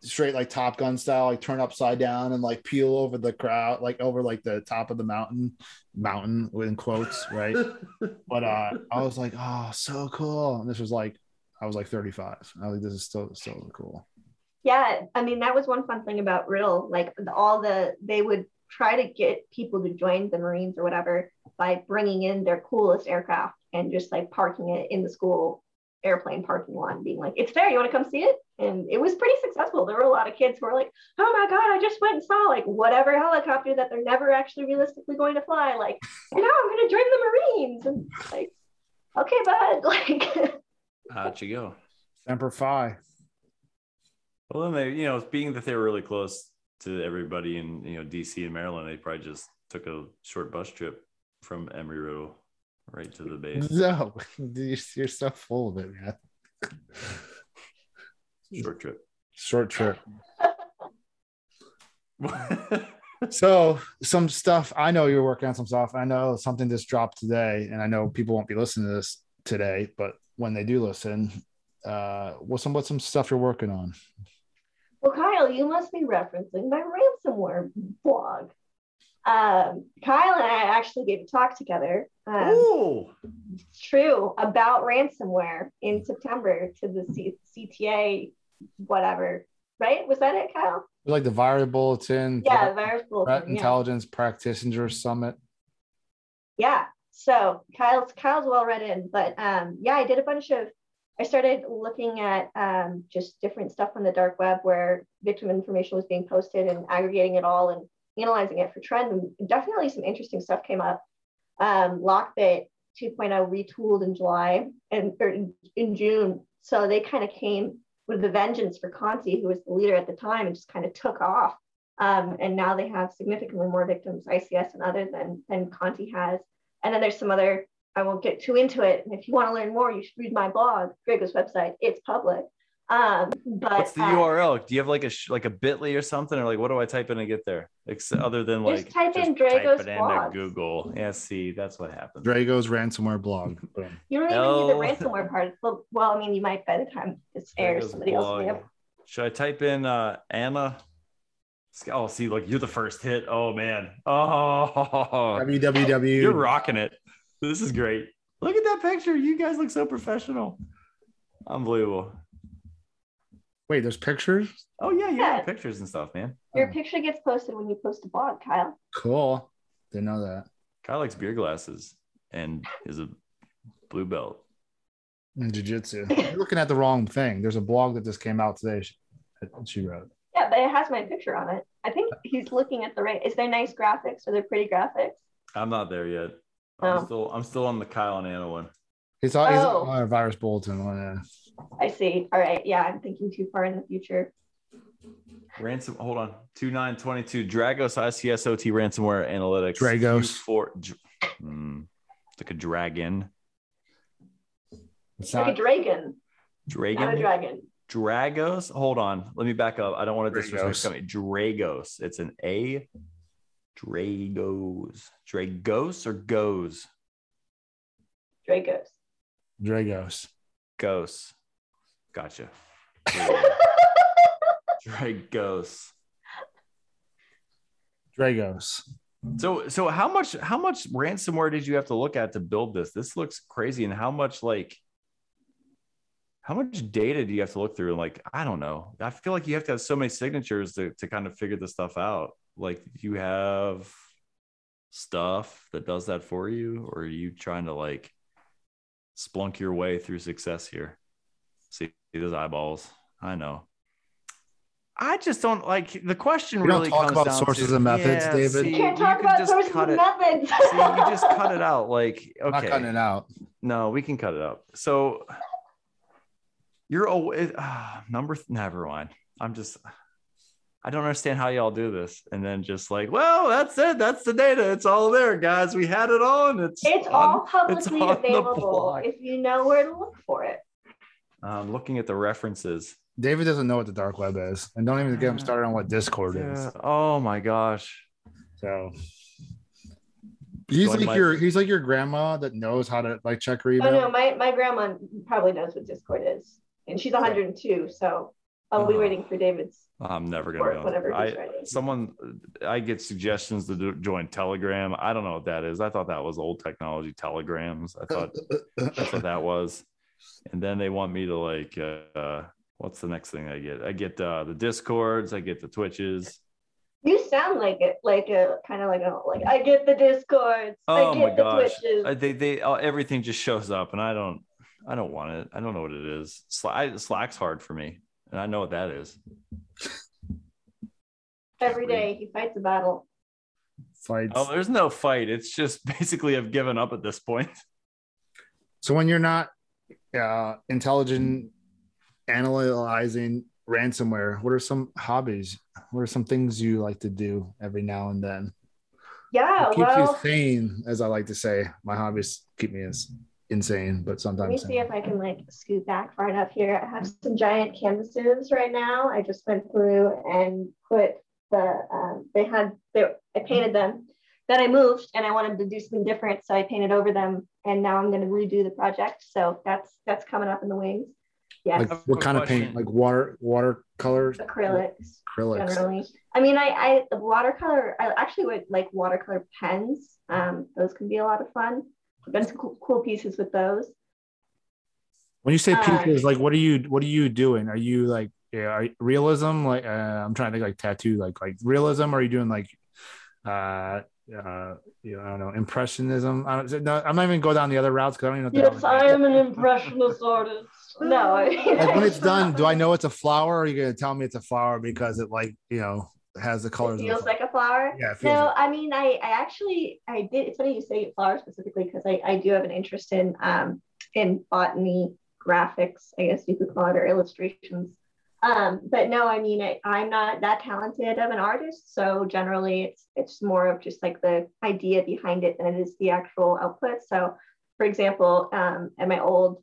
straight like Top Gun style, like turn upside down and like peel over the crowd, like over like the top of the mountain, mountain in quotes, right? but uh I was like, oh, so cool. And this was like, I was like 35. I was like, this is still still cool. yeah, I mean, that was one fun thing about Riddle. Like all the, they would try to get people to join the Marines or whatever by bringing in their coolest aircraft and just like parking it in the school airplane parking lot and being like, it's there, you want to come see it? And it was pretty successful. There were a lot of kids who were like, oh my God, I just went and saw like whatever helicopter that they're never actually realistically going to fly. Like, now I'm going to join the Marines. And like, okay, bud. Like, How'd you go? Semper Fi. Well, then they, you know, being that they were really close to everybody in, you know, DC and Maryland, they probably just took a short bus trip from Embry Riddle right to the base. No, you're, you're so full of it, man. Short trip. Short trip. So some stuff I know you're working on some stuff. I know something just dropped today, and I know people won't be listening to this today, but when they do listen, uh, what's some what's some stuff you're working on? Well, Kyle, you must be referencing my ransomware blog. Um, Kyle and I actually gave a talk together. Um, oh, true about ransomware in September to the C- CTA, whatever. Right? Was that it, Kyle? Like the Virus Bulletin, Yeah, Threat, virus Threat bulletin. Yeah. Intelligence Practitioner Summit. yeah. So Kyle's Kyle's well read in, but um, yeah, I did a bunch of. I started looking at um, just different stuff on the dark web where victim information was being posted and aggregating it all and analyzing it for trend. And definitely some interesting stuff came up. Um, Lockbit 2.0 retooled in July and or in, June, so they kind of came with the vengeance for Conti, who was the leader at the time, and just kind of took off. Um, and now they have significantly more victims, ICS and other than than Conti has. And then there's some other, I won't get too into it. And if you want to learn more, you should read my blog, Dragos website. It's public. Um, but what's the uh, URL? Do you have like a sh- like a Bitly or something, or like what do I type in to get there? Ex- other than Just like type in type Dragos it into blogs. Google. Yeah, see, that's what happens. Dragos ransomware blog. You don't even L- need the ransomware part. Well, well, I mean, you might by the time this airs, Dragos somebody else may blog. have. Should I type in uh Anna? Oh, see, look, you're the first hit. Oh man. Oh, oh. www. you're rocking it. This is great. Look at that picture. You guys look so professional. Unbelievable. Wait, there's pictures. Oh yeah, yeah, Yeah. pictures and stuff, man. Your Oh. picture gets posted when you post a blog, Kyle. Cool. Didn't know that. Kyle likes beer glasses and is a blue belt. In jiu-jitsu. You're looking at the wrong thing. There's a blog that just came out today. She, she wrote. Yeah, but it has my picture on it. I think he's looking at the right. Is there nice graphics? Are there pretty graphics? I'm not there yet. I'm Oh. still I'm still on the Kyle and Anna one. He's on, he's Oh. on our virus bulletin one. Yeah. I see. All right. Yeah, I'm thinking too far in the future. Ransom. Hold on. Two nine twenty two. Dragos ICSOT ransomware analytics. Dragos. For mm, like a dragon. It's Like a dragon, Dragon. not a dragon. Dragos. Hold on. Let me back up. I don't want to disrespect Dragos. company. Dragos. It's an A. Dragos. Dragos or goes? Dragos. Dragos. Ghosts. Gotcha. Dragos. Dragos. So so how much how much ransomware did you have to look at to build this? This looks crazy. And how much like how much data do you have to look through? Like, I don't know. I feel like you have to have so many signatures to, to kind of figure this stuff out. Like you have stuff that does that for you, or are you trying to like splunk your way through success here? See those eyeballs. I know. I just don't like the question We don't really talk comes about down sources to- and methods, Yeah, David. see, You can't you talk could about just sources cut and it. methods. See, you just cut it out. Like, I'm not cutting it out. no, we can cut it out. So you're oh, it, ah, number. th- Never mind. I'm just. I don't understand how y'all do this, and then just like, well, that's it. That's the data. It's all there, guys. We had it on. It's It's on- all publicly on the available if you know where to look for it. I'm looking at the references. David doesn't know what the dark web is, and don't even get him started on what Discord is. Oh my gosh. So he's Join like my- your he's like your grandma that knows how to like check her Oh email. no, my, my grandma probably knows what Discord is. And she's 102, so I'll be Oh. waiting for David's I'm never gonna he's I, someone I get suggestions to do, join Telegram. I don't know what that is. I thought that was old technology telegrams. I thought that's what that was. And then they want me to like uh what's the next thing I get? I get uh the discords, I get the twitches. You sound like it, like a kind of like a like I get the discords, Oh I my the gosh. twitches. I, they they uh, everything just shows up and I don't I don't want it. I don't know what it is. Slack, Slack's hard for me. And I know what that is. Every day he fights a battle. Fights. Oh, there's no fight. It's just basically I've given up at this point. So when you're not uh, intelligent analyzing ransomware, what are some hobbies? What are some things you like to do every now and then? Yeah, It keeps well, you sane, as I like to say. My hobbies keep me as insane, but sometimes. let me sometimes see if I can like scoot back far enough here. I have some giant canvases right now. I just went through and put the um, they had they I painted them. Then I moved and I wanted to do something different, so I painted over them. And now I'm going to redo the project. So that's that's coming up in the wings. Yes, like what kind of paint? Like water watercolor acrylics. acrylics. generally. I mean, I, I watercolor. I actually would like watercolor pens. Um, those can be a lot of fun. Done some cool, cool pieces with those. When you say Uh, pieces, like what are you what are you doing? Are you like yeah, are realism? Like uh, I'm trying to think like tattoo, like like realism. Or are you doing like uh uh you know, I don't know impressionism? I don't, no, I'm not even go down the other routes because I don't even know. Yes, I am an impressionist artist. No, I like when it's done, do I know it's a flower? Or are you gonna tell me it's a flower because it like you know has the It colors? of the feels like a flower. yeah, it No, like- I mean, I, I actually, I did. It's funny you say flower specifically because I, I do have an interest in, um, in botany graphics, I guess you could call it, or illustrations. Um, but no, I mean, I, I'm not that talented of an artist, so generally, it's it's more of just like the idea behind it than it is the actual output. So, for example, um, at my old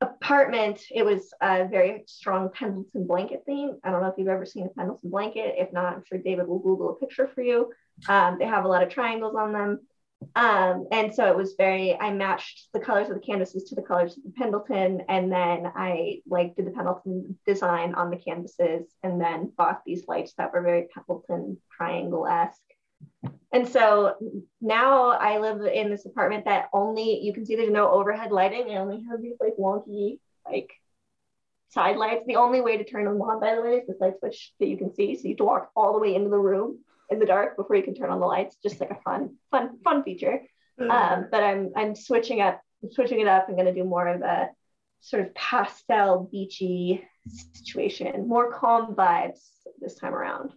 apartment, it was a very strong Pendleton blanket theme. I don't know if you've ever seen a Pendleton blanket. If not, I'm sure David will Google a picture for you. Um, they have a lot of triangles on them. Um, and so it was very, I matched the colors of the canvases to the colors of the Pendleton. And then I like did the Pendleton design on the canvases and then bought these lights that were very Pendleton triangle-esque. And so now I live in this apartment that only you can see there's no overhead lighting. I only have these like wonky like side lights. The only way to turn them on, by the way, is this light switch that you can see. So you have to walk all the way into the room in the dark before you can turn on the lights. Just like a fun, fun, fun feature. Um, but I'm I'm switching up, switching it up. I'm gonna do more of a sort of pastel beachy situation, more calm vibes this time around.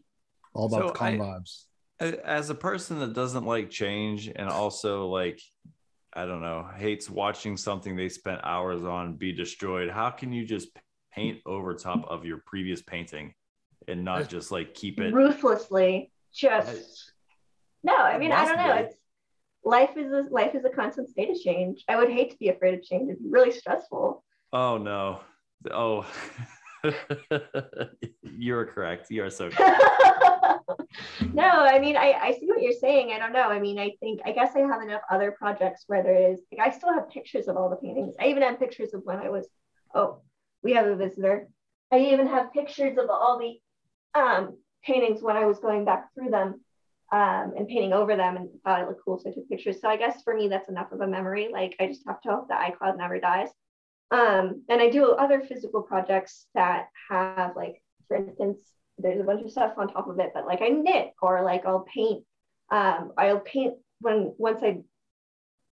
all about So the calm I- vibes. As a person that doesn't like change and also like I don't know, hates watching something they spent hours on be destroyed. How can you just paint over top of your previous painting and not just like keep it ruthlessly. Just no. I mean, I don't know. It's life is a life is a constant state of change. I would hate to be afraid of change. It's really stressful. Oh no. Oh. You're correct. You are so correct. No, I mean, I, I see what you're saying. I don't know. I mean, I think, I guess I have enough other projects where there is, like, I still have pictures of all the paintings. I even have pictures of when I was, oh, we have a visitor. I even have pictures of all the um, paintings when I was going back through them um, and painting over them and thought it looked cool. So I took pictures. So I guess for me, that's enough of a memory. Like I just have to hope the iCloud never dies. Um, and I do other physical projects that have like, for instance, there's a bunch of stuff on top of it, but like I knit or like I'll paint. Um, I'll paint when once I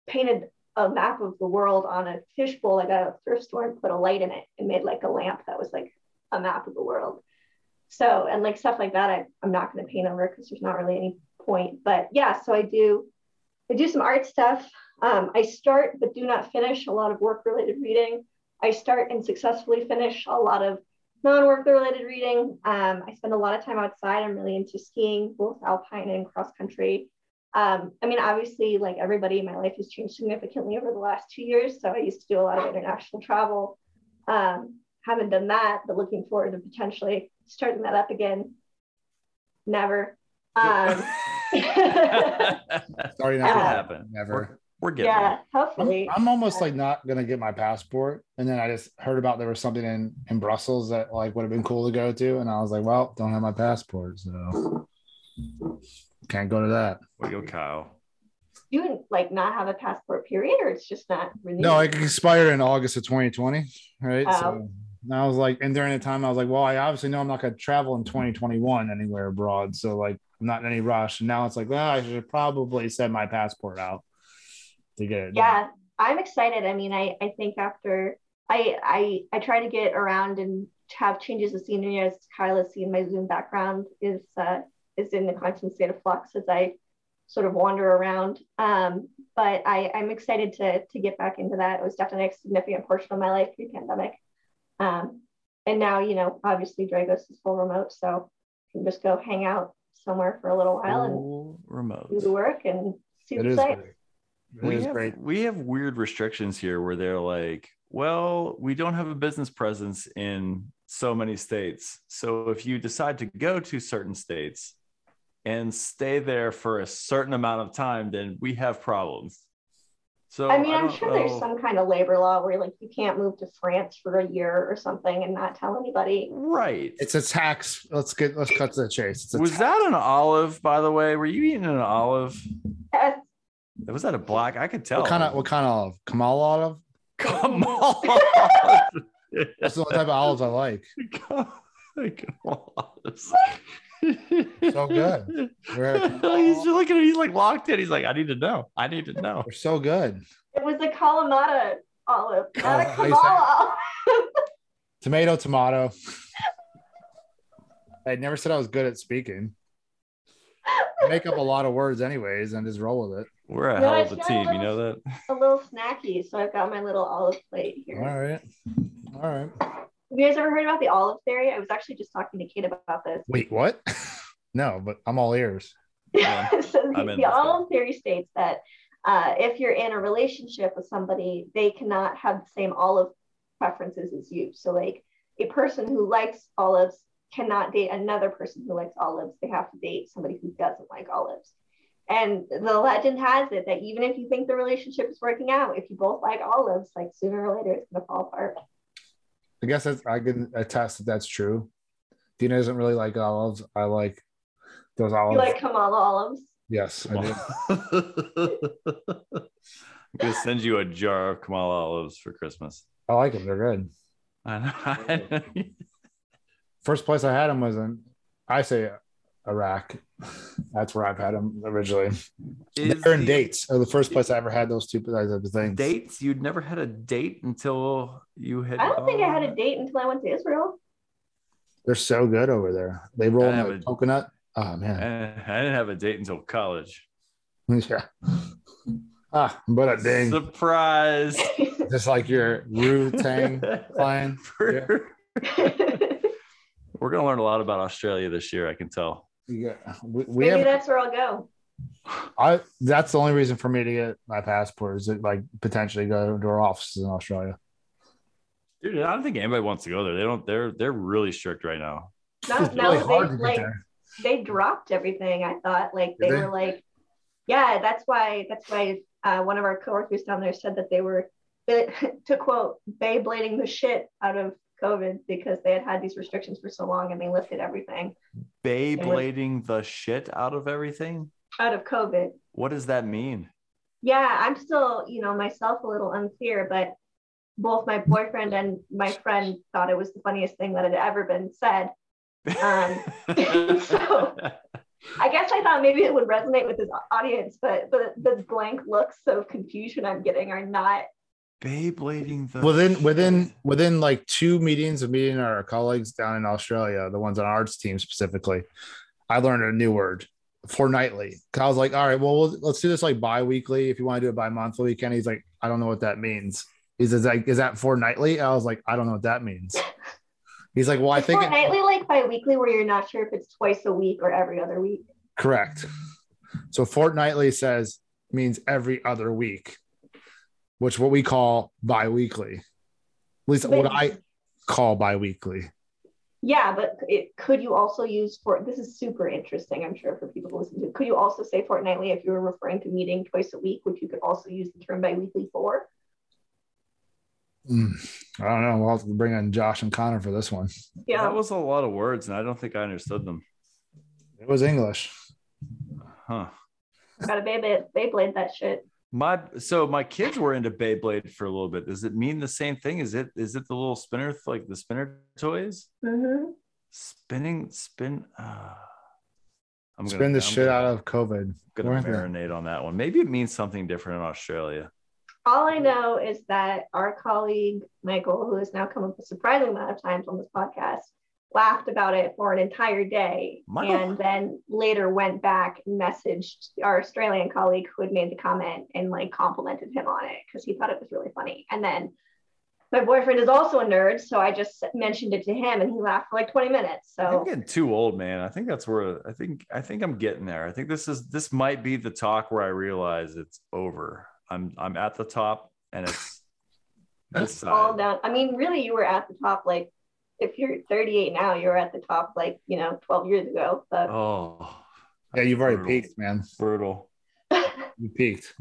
painted a map of the world on a fishbowl I got a thrift store and put a light in it and made like a lamp that was like a map of the world. So, and like stuff like that, I, I'm not going to paint over because there's not really any point. But yeah, so I do, I do some art stuff. Um, I start but do not finish a lot of work related reading. I start and successfully finish a lot of non-work related reading. Um, I spend a lot of time outside. I'm really into skiing, both alpine and cross country. Um, I mean, obviously, like everybody, my life has changed significantly over the last two years. So I used to do a lot of international travel. Um, haven't done that, but looking forward to potentially starting that up again. Never. Um, Starting that uh, happen. Never. We're, we're getting yeah, there. hopefully. I'm, I'm almost like not gonna get my passport, and then I just heard about there was something in in Brussels that like would have been cool to go to, and I was like, well, don't have my passport, so can't go to that. We go, Kyle. You like not have a passport period, or it's just not renewed? No, it expired in August of 2020, right? Oh. So and I was like, and during the time, I was like, well, I obviously know I'm not going to travel in 2021 anywhere abroad, so like, I'm not in any rush. And now it's like, well, I should probably send my passport out to get it. done. yeah i'm excited i mean i i think after i i i try to get around and have changes of scenery as kyle has seen my zoom background is uh is in the constant state of flux as i sort of wander around um but i i'm excited to to get back into that it was definitely a significant portion of my life pre-pandemic um and now you know obviously dragos is full remote so you can just go hang out somewhere for a little while and Full remote. do the work and see It the great. It we have, great. we have weird restrictions here where they're like, well, we don't have a business presence in so many states. So if you decide to go to certain states and stay there for a certain amount of time, then we have problems. So I mean, I'm don't sure there's some kind of labor law where like you can't move to France for a year or something and not tell anybody. right. It's a tax. Let's get let's cut to the chase. It's a Was tax. that an olive, by the way? Were you eating an olive? Yes. It was that a black? I could tell. what kind of what kind of olive? Kamal olive? Come on. That's the only type of olives I like. Come on. So good. We're he's just looking at he's like locked in. He's like, I need to know. I need to know. They're so good. It was a Kalamata olive, oh, not a Oh, Kamala olive. Tomato, tomato. I never said I was good at speaking. I make up a lot of words anyways and just roll with it. We're a No, hell of a team. a You know that? a little snacky, so I've got my little olive plate here. All right. All right. Have you guys ever heard about the olive theory? I was actually just talking to Kate about this. Wait, what? no, but I'm all ears. Yeah, so the, the this one. olive theory states that uh, if you're in a relationship with somebody, they cannot have the same olive preferences as you. So, like a person who likes olives cannot date another person who likes olives. They have to date somebody who doesn't like olives. And the legend has it that even if you think the relationship is working out, if you both like olives, like sooner or later it's going to fall apart. I guess that's, I can attest that that's true. Dina doesn't really like olives. I like those olives. You like Kamala olives? yes, I do. I'm gonna send you a jar of Kamala olives for Christmas. I like them. They're good. I know. First place I had them was in, I say Iraq. That's where I've had them originally. Is They're in the dates. Or the first place I ever had those two types of things. Dates? You'd never had a date until you had. I don't think I had a date until I went to Israel. They're so good over there. They roll in have the a- coconut. Oh man. I didn't have a date until college. Yeah. Ah, but a ding. Surprise. Just like your Wu Tang playing. Yeah. We're gonna learn a lot about Australia this year. I can tell. Yeah, we, we Maybe have. that's where I'll go. I. That's the only reason for me to get my passport is to like potentially go to our offices in Australia. Dude, I don't think anybody wants to go there. They don't. They're they're really strict right now. Now, It's now really that hard they to get like there. they dropped everything. I thought like they they? were like, yeah, that's why that's why uh, one of our coworkers down there said that they were to quote Beyblading the shit out of COVID because they had had these restrictions for so long and they lifted everything Beyblading the shit out of everything. out of COVID. What does that mean? Yeah, I'm still, you know, myself a little unclear, but both my boyfriend and my friend thought it was the funniest thing that had ever been said. Um, so- I guess I thought maybe it would resonate with his audience, but but the blank looks of confusion I'm getting are not. Beyblading the within shit. within within like two meetings of meeting our colleagues down in Australia, the ones on our arts team specifically, I learned a new word fortnightly. 'Cause I was like, all right, well, we'll let's do this like bi-weekly. If you want to do it bi-monthly, Kenny, he's like, I don't know what that means. He says, like, is that fortnightly? I was like, I don't know what that means. He's like, well, I Is think it, fortnightly like bi-weekly where you're not sure if it's twice a week or every other week. correct. So fortnightly says means every other week, which what we call bi-weekly. At least what I call bi-weekly. Yeah, but it could you also use for this is super interesting, I'm sure, for people to listen to. Could you also say fortnightly if you were referring to meeting twice a week, which you could also use the term bi-weekly for? Mm, I don't know. We'll have to bring in Josh and Connor for this one. Yeah. That was a lot of words, and I don't think I understood them. It was English. Huh. Gotta Beyblade, Beyblade that shit. My so my kids were into Beyblade for a little bit. Does it mean the same thing? Is it is it the little spinner like the spinner toys? Mm-hmm. Spinning spin. Uh, I'm gonna Spin the I'm shit gonna- out of COVID. Gonna Weren't they? marinate on that one. Maybe it means something different in Australia. All I know is that our colleague Michael, who has now come up a surprising amount of times on this podcast, laughed about it for an entire day Michael. and then later went back and messaged our Australian colleague who had made the comment and like complimented him on it because he thought it was really funny. And then my boyfriend is also a nerd, so I just mentioned it to him and he laughed for like 20 minutes. I'm So getting too old, man. I think that's where I think I think I'm getting there. I think this is this might be the talk where I realize it's over. I'm I'm at the top and it's it's all down. I mean, really, you were at the top like if you're 38 now, you're at the top like, you know, 12 years ago. But Oh Yeah, you've already brutal. peaked, man. Brutal. You peaked.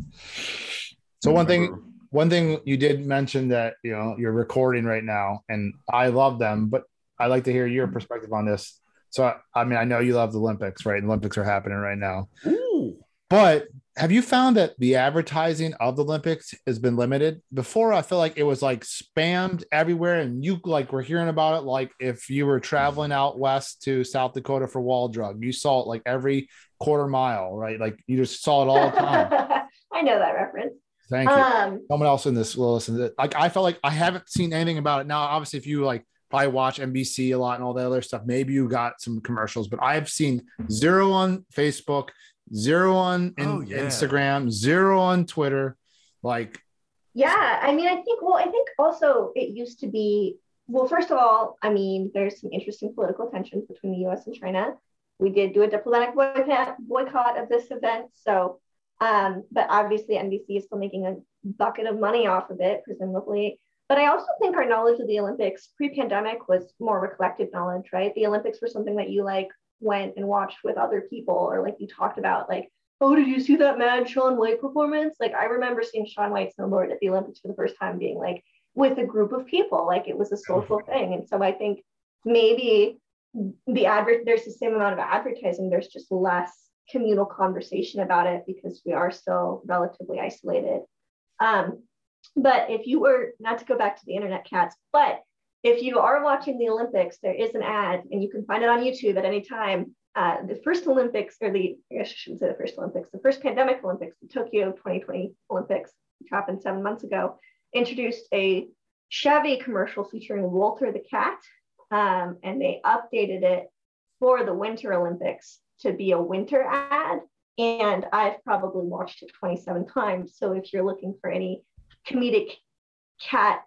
So one thing, one thing you did mention that you know you're recording right now, and I love them, but I like to hear your perspective on this. So I, I mean, I know you love the Olympics, right? The Olympics are happening right now, Ooh. but have you found that the advertising of the Olympics has been limited? Before, I feel like it was like spammed everywhere, and you like were hearing about it. Like if you were traveling out west to South Dakota for wall drug, you saw it like every quarter mile, right? Like you just saw it all the time. I know that reference. Thank you. Um, someone else in this will listen to it. Like I felt like I haven't seen anything about it. Now, obviously, if you like probably watch NBC a lot and all that other stuff, maybe you got some commercials, but I've seen zero on Facebook, zero on in- Oh, yeah. Instagram, zero on Twitter. Like, yeah, I mean, I think, well, I think also it used to be, well, first of all, I mean, there's some interesting political tensions between the US and China. We did do a diplomatic boycott, boycott of this event. So, um, but obviously NBC is still making a bucket of money off of it, presumably. But I also think our knowledge of the Olympics pre-pandemic was more of a collective knowledge, right? The Olympics were something that you like went and watched with other people, or like you talked about, like, oh, did you see that mad Shaun White performance? Like I remember seeing Shaun White snowboard at the Olympics for the first time, being like with a group of people, like it was a social thing. And so I think maybe the advert there's the same amount of advertising, there's just less communal conversation about it because we are still relatively isolated. Um, but if you were not to go back to the internet cats, but if you are watching the Olympics, there is an ad, and you can find it on YouTube at any time. Uh, the first Olympics, or the I guess I shouldn't say the first Olympics, the first pandemic Olympics, the Tokyo 2020 Olympics, which happened seven months ago, introduced a Chevy commercial featuring Walter the cat, um, and they updated it for the Winter Olympics to be a winter ad. and I've probably watched it 27 times. So if you're looking for any comedic cat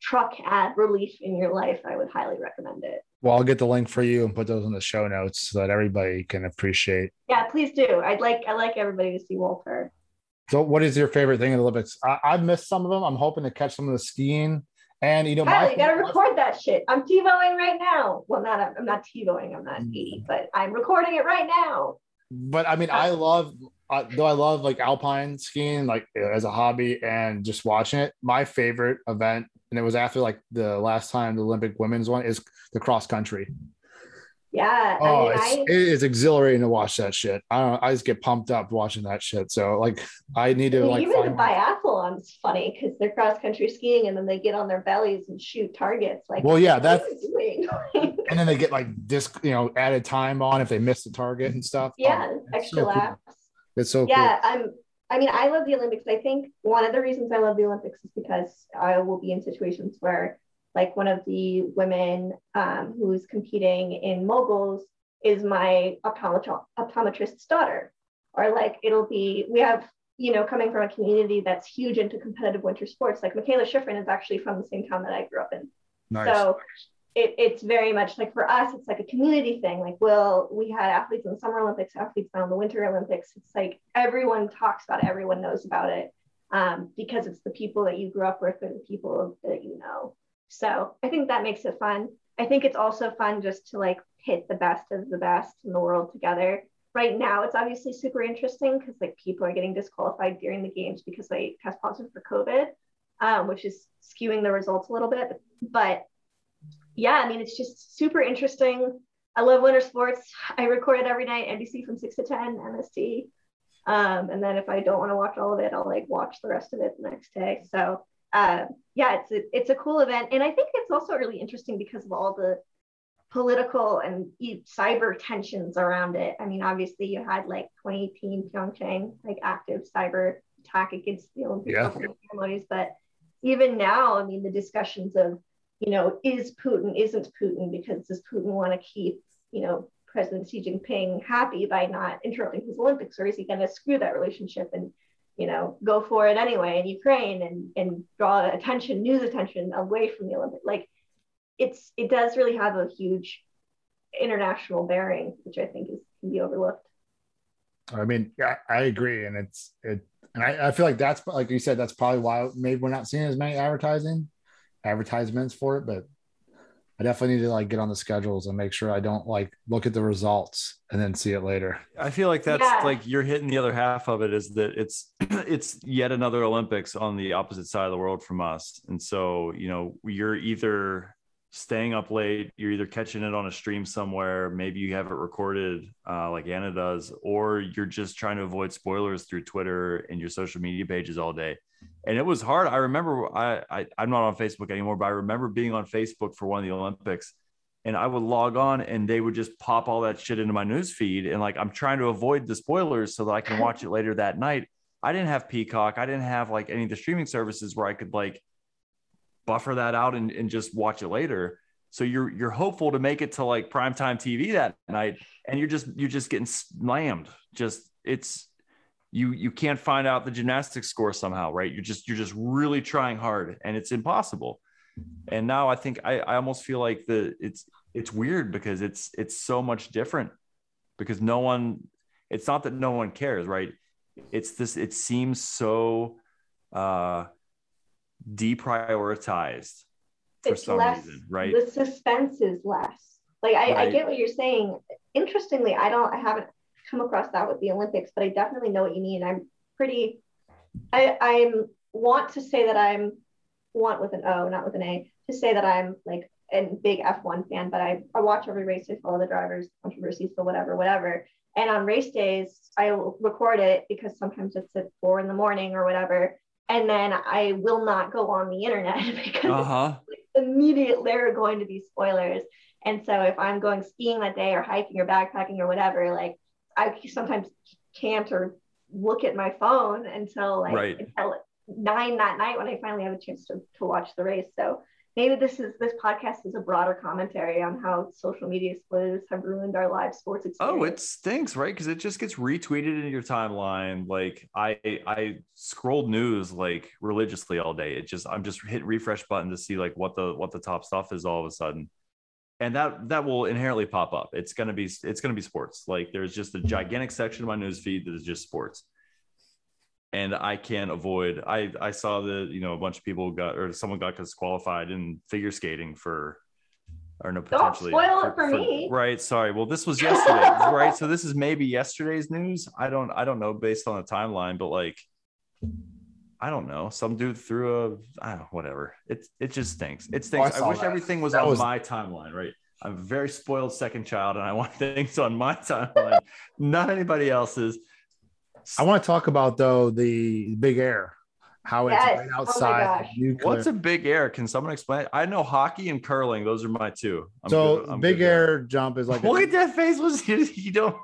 truck ad relief in your life, I would highly recommend it. Well, I'll get the link for you and put those in the show notes so that everybody can appreciate. Yeah, please do. I'd like I like everybody to see Walter. So, what is your favorite thing in the Olympics? I, have missed some of them. I'm hoping to catch some of the skiing. And you know, Kyle, you got to record that shit. I'm TiVoing right now. Well, not I'm not TiVoing. I'm not 80, but I'm recording it right now. But I mean, I uh, love uh, though I love like alpine skiing, like as a hobby, and just watching it. My favorite event, and it was after like the last time the Olympic women's one, is the cross country. Yeah. Oh, I mean, it's, I, it is exhilarating to watch that shit. I don't know, I just get pumped up watching that shit. So like I need to like even the biathlon's funny because they're cross country skiing and then they get on their bellies and shoot targets. Like well, yeah, that's and then they get like disc, you know, added time on if they miss the target and stuff. Yeah, oh, extra so laps. Cool. It's so yeah, cool. I'm I mean, I love the Olympics. I think one of the reasons I love the Olympics is because I will be in situations where like one of the women um, who's competing in moguls is my optometr- optometrist's daughter or like it'll be we have you know coming from a community that's huge into competitive winter sports like Mikaela Shiffrin is actually from the same town that I grew up in nice. so it, it's very much like for us it's like a community thing like well we had athletes in the summer olympics athletes now in the winter olympics it's like everyone talks about it everyone knows about it um, because it's the people that you grew up with or the people that you know so I think that makes it fun. I think it's also fun just to like hit the best of the best in the world together. Right now, it's obviously super interesting because like people are getting disqualified during the games because they test positive for COVID, um, which is skewing the results a little bit. But yeah, I mean, it's just super interesting. I love winter sports. I record it every night, NBC from 6 to 10, MST. Um, and then if I don't want to watch all of it, I'll like watch the rest of it the next day. So uh, yeah, it's a, it's a cool event, and I think it's also really interesting because of all the political and cyber tensions around it. I mean, obviously, you had like 2018 Pyeongchang, like active cyber attack against the Olympic yeah. ceremonies, but even now, I mean, the discussions of you know, is Putin, isn't Putin, because does Putin want to keep, you know, President Xi Jinping happy by not interrupting his Olympics, or is he going to screw that relationship and you know, go for it anyway in Ukraine and, and draw attention, news attention away from the Olympics. Like it's it does really have a huge international bearing, which I think is can be overlooked. I mean, yeah, I agree, and it's it, and I, I feel like that's like you said, that's probably why maybe we're not seeing as many advertising advertisements for it, but I definitely need to like get on the schedules and make sure I don't like look at the results and then see it later. I feel like that's yeah. like you're hitting the other half of it is that it's it's yet another Olympics on the opposite side of the world from us. And so, you know, you're either staying up late, you're either catching it on a stream somewhere, maybe you have it recorded uh, like Anna does, or you're just trying to avoid spoilers through Twitter and your social media pages all day and it was hard. I remember I, I I'm not on Facebook anymore, but I remember being on Facebook for one of the Olympics, and I would log on and they would just pop all that shit into my news feed, and like I'm trying to avoid the spoilers so that I can watch it later that night. I didn't have Peacock. I didn't have like any of the streaming services where I could like buffer that out and, and just watch it later. So you're you're hopeful to make it to like primetime TV that night, and you're just you're just getting slammed. Just it's you you can't find out the gymnastics score somehow right? You're just you're just really trying hard and it's impossible. And now i think i, I almost feel like the it's it's weird because it's it's so much different because no one it's not that no one cares right? It's this it seems so uh deprioritized for it's some less, reason right? the suspense is less. Like I, right. I get what you're saying. Interestingly i don't i haven't come across that with the Olympics, but I definitely know what you mean. I'm pretty, I I'm want to say that I'm want with an O, not with an A, to say that I'm like a big F1 fan, but I, I watch every race, I follow the drivers, controversies, so whatever, whatever. And on race days, I record it because sometimes it's at four in the morning or whatever. And then I will not go on the internet because uh-huh. like immediately there are going to be spoilers. And so if I'm going skiing that day or hiking or backpacking or whatever, like I sometimes can't or look at my phone until like right. until nine that night when I finally have a chance to, to watch the race. So maybe this is this podcast is a broader commentary on how social media spoilers have ruined our live sports experience. Oh, it stinks, right? Because it just gets retweeted in your timeline. Like I I scrolled news like religiously all day. It just I'm just hit refresh button to see like what the what the top stuff is all of a sudden. And that that will inherently pop up. It's gonna be it's gonna be sports. Like there's just a gigantic section of my news feed that is just sports and I can't avoid. I I saw that you know a bunch of people got or someone got disqualified in figure skating for or no potentially Don't spoil it for, for, me. Right. Sorry. Well, this was yesterday, right? So this is maybe yesterday's news. I don't I don't know based on the timeline, but like I don't know. Some dude threw a I don't know, whatever. It it just stinks. It stinks. Oh, I, I, wish that. everything was that on was... my timeline, right? I'm a very spoiled second child and I want things on my timeline, not anybody else's. I want to talk about though the big air, how yes. it's right oh outside. Oh What's a big air? Can someone explain? I know hockey and curling; those are my two. I'm so big air jump is like. Look a, at that face! Was you don't.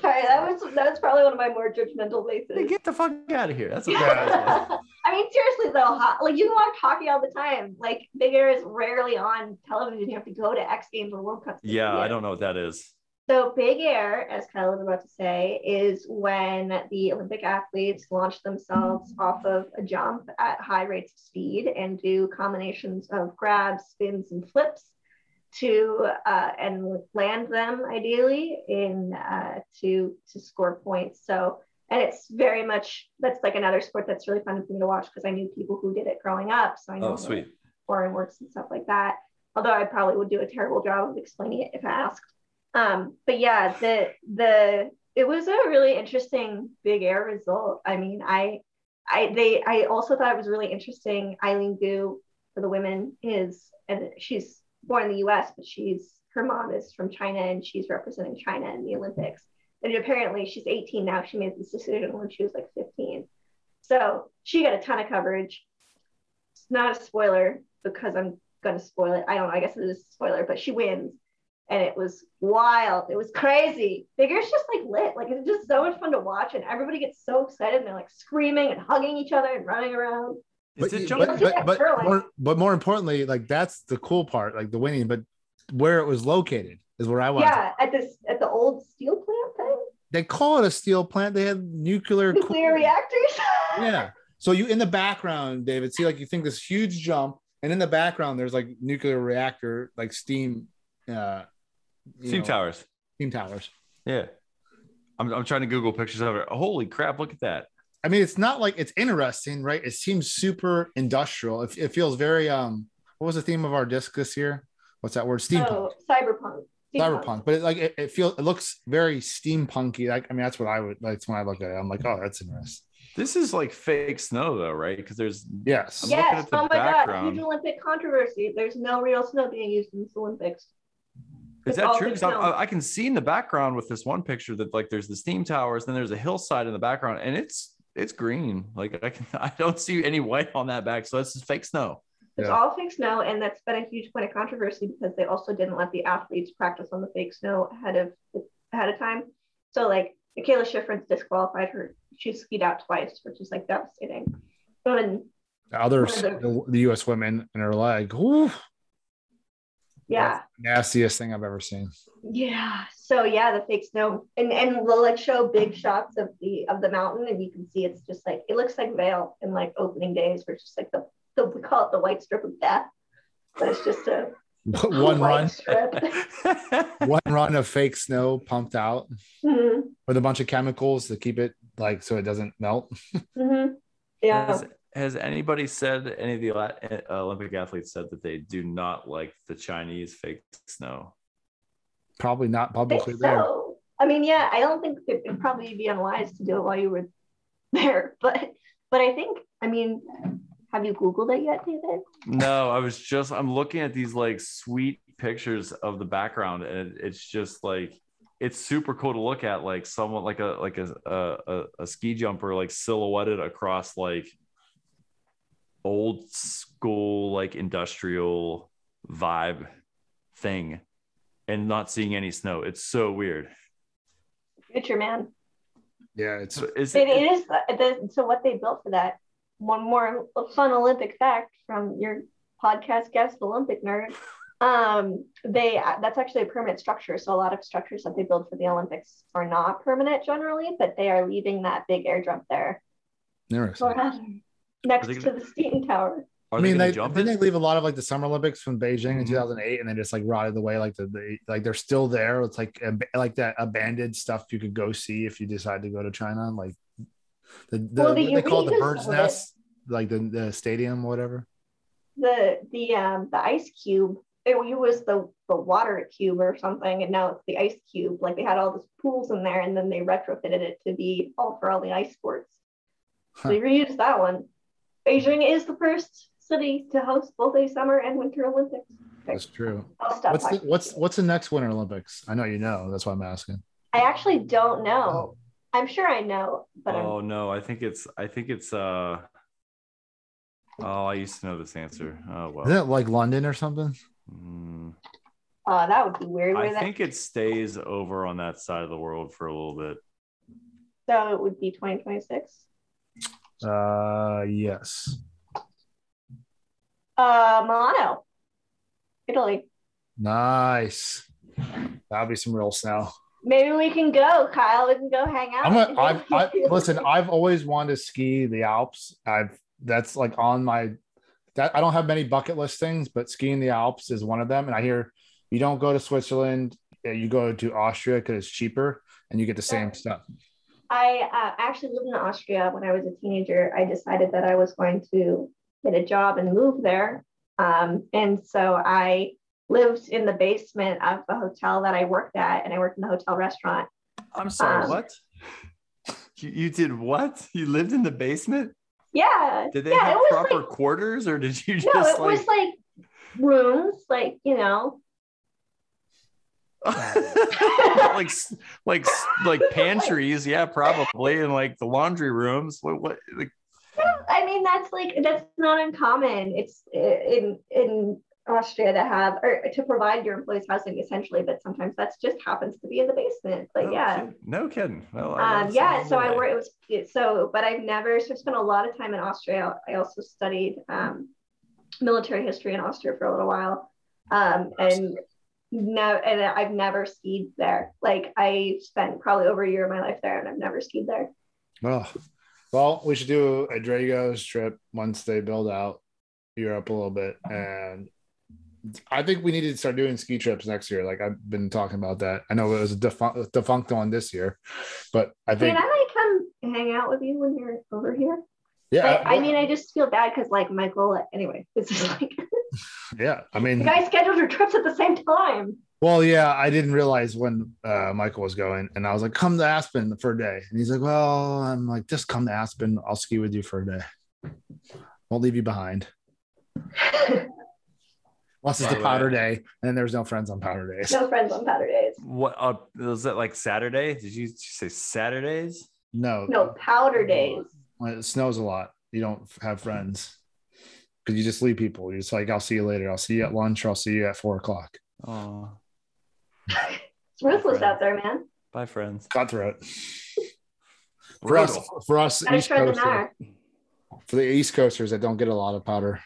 Sorry, that was that was probably one of my more judgmental faces. Get the fuck out of here! That's what I mean, seriously though, ho- like you can watch hockey all the time. Like Big Air is rarely on television. You have to go to X Games or World Cup. Yeah, I don't know what that is. So big air, as Kyle was about to say, is when the Olympic athletes launch themselves off of a jump at high rates of speed and do combinations of grabs, spins, and flips to uh, and land them ideally in uh, to to score points. So and it's very much that's like another sport that's really fun for me to watch because I knew people who did it growing up, so I know oh, sweet. foreign works and stuff like that. Although I probably would do a terrible job of explaining it if asked. Um, but yeah, the the it was a really interesting big air result. I mean, I I they I also thought it was really interesting. Eileen Gu for the women is and she's born in the US, but she's her mom is from China and she's representing China in the Olympics. And apparently she's 18 now. She made this decision when she was like 15. So she got a ton of coverage. It's not a spoiler because I'm gonna spoil it. I don't know, I guess it is a spoiler, but she wins and it was wild. It was crazy. Figure's just like lit. Like it's just so much fun to watch, and everybody gets so excited and they're like screaming and hugging each other and running around. But, but, but, but, more, but more importantly, like that's the cool part, like the winning, but where it was located is where I was. Yeah, at this at the old steel plant thing. They call it a steel plant. They had nuclear nuclear cool- reactors. yeah. So you in the background, David, see like you think this huge jump, and in the background there's like nuclear reactor, like steam uh Steam know, towers. Steam towers. Yeah. I'm, I'm trying to Google pictures of it. Holy crap, look at that. I mean, it's not like it's interesting, right? It seems super industrial. It, it feels very um what was the theme of our disc this year? What's that word? Steampunk. Oh, cyberpunk. Steampunk. Cyberpunk. But it, like it, it feels it looks very steampunky. Like I mean, that's what I would That's when I look at it. I'm like, oh, that's interesting. This is like fake snow, though, right? Because there's yes, I'm yes. oh my background. god, huge Olympic controversy. There's no real snow being used in the Olympics. Is that true? Because I, I, can see in the background with this one picture that like there's the steam towers, then there's a hillside in the background, and it's it's green. Like I can I don't see any white on that back, so that's just fake snow. It's yeah. all fake snow, and that's been a huge point of controversy because they also didn't let the athletes practice on the fake snow ahead of ahead of time. So like Mikaela Shiffrin's disqualified her. She skied out twice, which is like devastating. And others, the, the, U.S. women in her leg. Oof yeah. nastiest thing i've ever seen. Yeah. So yeah the fake snow. And and we'll like show big shots of the of the mountain and you can see it's just like it looks like Vail in like opening days where it's just like the, the we call it the white strip of death. But it's just a one run. one run of fake snow pumped out mm-hmm. with a bunch of chemicals to keep it like so it doesn't melt. Mm-hmm. yeah has anybody said any of the uh, Olympic athletes said that they do not like the Chinese fake snow? Probably not publicly there. So. I mean, yeah, I don't think it'd probably be unwise to do it while you were there, but but I think I mean, have you Googled it yet, David? No, I was just I'm looking at these like sweet pictures of the background, and it's just like it's super cool to look at like someone like a like a a, a ski jumper like silhouetted across like old school like industrial vibe thing and not seeing any snow. It's so weird. Future man. Yeah, it's it, it is the, so what they built for that. One more fun Olympic fact from your podcast guest, Olympic nerd. Um, they that's actually a permanent structure. So a lot of structures that they build for the Olympics are not permanent generally, but they are leaving that big airdrop there Interesting. Next to gonna- the steam tower. Are I mean, gonna they didn't it? they leave a lot of like the Summer Olympics from Beijing in Mhm. 2008, and they just like rotted away. Like the, the like they're still there. It's like ab- like that abandoned stuff you could go see if you decide to go to China. Like the, the Well, the they call it, the bird's of it- nest, like the, the stadium, whatever. The the um the ice cube. It was the the water cube or something, and now it's the ice cube. Like they had all those pools in there, and then they retrofitted it to be all for all the ice sports. So they reused that one. Beijing is the first city to host both a summer and winter Olympics. That's true. I'll stop. What's the, what's what's the next Winter Olympics? I know you know. That's why I'm asking. I actually don't know. I'm sure I know, but I'm Oh no, I think it's I think it's uh oh I used to know this answer. Oh well. Isn't it like London or something? Mm, uh, that would be weird. I Where that, think it stays over on that side of the world for a little bit. so it would be 2026. Uh, yes. Uh, Milano, Italy. Nice. That'll be some real snow. Maybe we can go, Kyle. We can go hang out. I'm a, I've, I, listen. I've always wanted to ski the Alps. I've that's like on my that I don't have many bucket list things, but skiing the Alps is one of them. And I hear you don't go to Switzerland, you go to Austria because it's cheaper and you get the same stuff. I uh, actually lived in Austria when I was a teenager. I decided that I was going to get a job and move there. Um, and so I lived in the basement of the hotel that I worked at, and I worked in the hotel restaurant. I'm sorry, Um, what? You, you did what? You lived in the basement? Yeah. Did they yeah, have proper like, quarters or did you just no, it like, was like rooms, like, you know, like like like pantries, yeah, probably, and like the laundry rooms. What, what like I mean, that's like that's not uncommon. It's in in Austria to have or to provide your employees housing essentially, but sometimes that's just happens to be in the basement. But no yeah, kid- no kidding. Well, um, yeah. So I work. It was so, but I've never. So I spent a lot of time in Austria. I also studied um, military history in Austria for a little while, um, and no, and I've never skied there. Like I spent probably over a year of my life there, and I've never skied there. Oh, well, we should do a Dragos trip once they build out Europe a little bit. And I think we need to start doing ski trips next year. Like I've been talking about that. I know it was a defunct, defunct one this year, but I I think, I might come hang out with you when you're over here. yeah, But I mean, I just feel bad because like Michael. Anyway, this is like yeah. I mean, the mean, guys scheduled your trips at the same time. well, yeah, I didn't realize when uh, Michael was going, and I was like, come to Aspen for a day. And he's like, well, I'm like, just come to Aspen. I'll ski with you for a day. Won't leave you behind. Unless it's By the the powder day, and then there's no friends on powder days. no friends on powder days. What uh, was that like Saturday? Did you say Saturdays? No, No powder days. when it snows a lot, you don't have friends because you just leave people. You're just like, I'll see you later. I'll see you at lunch or I'll see you at four o'clock. Oh, It's ruthless friends. out there, man. bye, friends. Cutthroat. For us, for us, Gotta East shred the Coasters, for the East Coasters that don't get a lot of powder.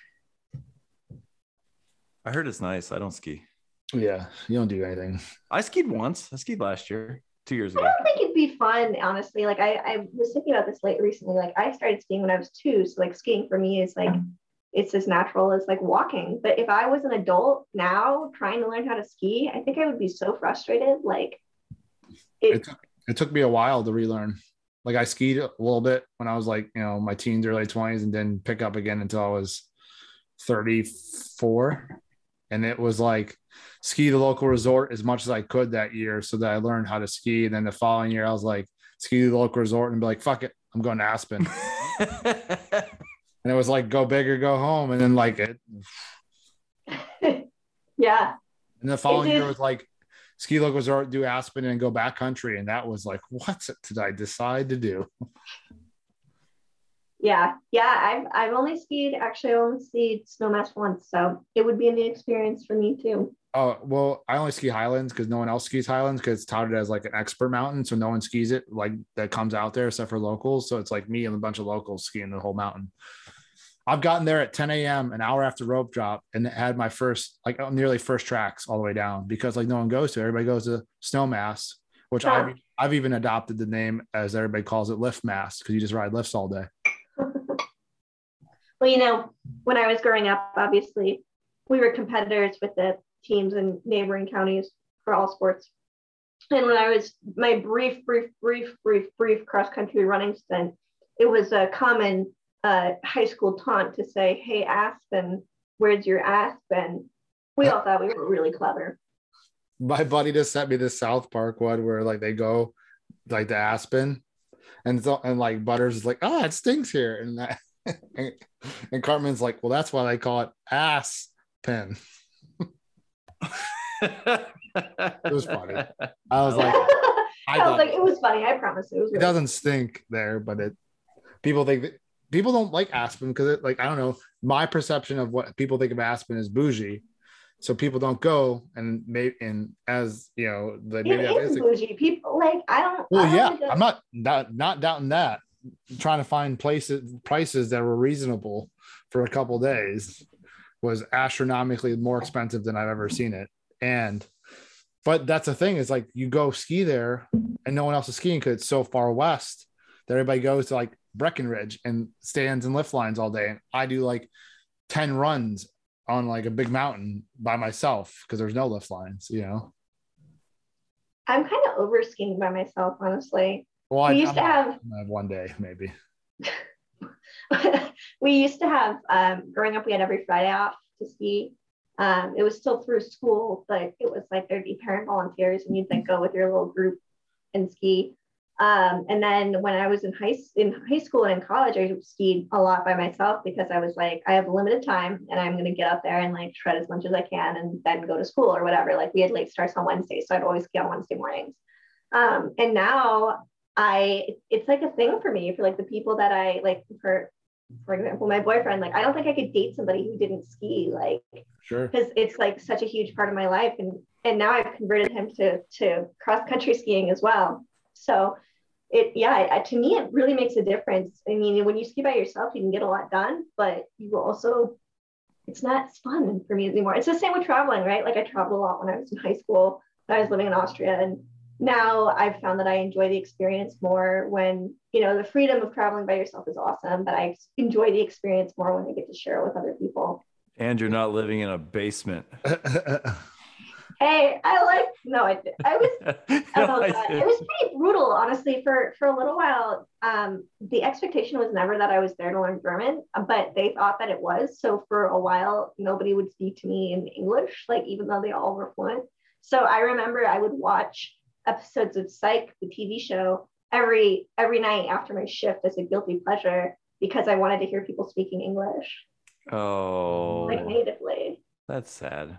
I heard it's nice. I don't ski. Yeah, you don't do anything. I skied once. I skied last year, two years ago. I don't think it'd be fun, honestly. Like I, I was thinking about this late recently. Like I started skiing when I was two, so like skiing for me is like it's as natural as like walking. But if I was an adult now trying to learn how to ski, I think I would be so frustrated. Like It it, took, it took me a while to relearn. Like I skied a little bit when I was like, you know, my teens, early 20s, and then pick up again until I was 34. And it was like ski the local resort as much as I could that year so that I learned how to ski. And then the following year, I was like, ski the local resort and be like, fuck it, I'm going to Aspen. And it was like, go big or go home. And then like it, yeah, and the following year was like, ski local resort, do Aspen and go backcountry. And that was like, what did I decide to do? yeah, yeah. I've I've only skied actually I only skied snowmass once, so it would be a new experience for me too. Oh well, I only ski Highlands because no one else skis Highlands because it's touted as like an expert mountain, so no one skis it like that comes out there except for locals. So it's like me and a bunch of locals skiing the whole mountain. I've gotten there at 10 a.m. an hour after rope drop and had my first like uh, nearly first tracks all the way down because like no one goes to. Everybody goes to Snowmass, which Huh. I've I've even adopted the name as everybody calls it lift mass because you just ride lifts all day. Well, you know, when I was growing up, obviously, we were competitors with the teams in neighboring counties for all sports. And when I was my brief, brief, brief, brief, brief cross country running stint, it was a common uh, high school taunt to say, "Hey, Aspen, where's your Aspen?" We all thought we were really clever. My buddy just sent me this South Park one where like they go like the Aspen and so and like Butters is like, oh, it stinks here. And that and, and Cartman's like, well, that's why they call it ass pen. it was funny. I was like, I, I was like, it was funny. I promise it was. it Really doesn't stink there, but it people think that people don't like Aspen because it like I don't know. My perception of what people think of Aspen is bougie. So people don't go and maybe and as you know, the maybe it is bougie. People like I don't. I Well, don't yeah, I'm not not not doubting that. trying to find places prices that were reasonable for a couple days was astronomically more expensive than I've ever seen it. And but that's the thing is like you go ski there and no one else is skiing because it's so far west that everybody goes to like Breckenridge and stands and lift lines all day. And I do like 10 runs on like a big mountain by myself because there's no lift lines, you know. I'm kind of over skiing by myself, honestly. Well, I We used to I'm- gonna have one day maybe. we used to have um, growing up we had every friday off to ski um, it was still through school but it was like there'd be parent volunteers and you'd then go with your little group and ski um, and then when i was in high, in high school and in college i skied a lot by myself because i was like i have limited time and i'm going to get up there and like shred as much as i can and then go to school or whatever. Like we had late starts on wednesday so i'd always ski on wednesday mornings. Um, and now I it's like a thing for me for like the people that I like for for example my boyfriend like I don't think I could date somebody who didn't ski like Sure. because it's like such a huge part of my life and and now I've converted him to to cross country skiing as well. So it yeah it, to me it really makes a difference I mean when you ski by yourself you can get a lot done but you also it's not as fun for me anymore it's the same with traveling right like I traveled a lot when I was in high school when I was living in Austria and now I've found that I enjoy the experience more when, you know, the freedom of traveling by yourself is awesome, but I enjoy the experience more when I get to share it with other people. and you're not living in a basement. Hey, I like, no, I, I was, oh, God. it was pretty brutal, honestly, for, for a little while. Um, the expectation was never that I was there to learn German, but they thought that it was. So for a while, nobody would speak to me in English, like even though they all were fluent. So I remember I would watch episodes of Psych, the TV show, every every night after my shift as a guilty pleasure because I wanted to hear people speaking English oh, like natively. that's sad.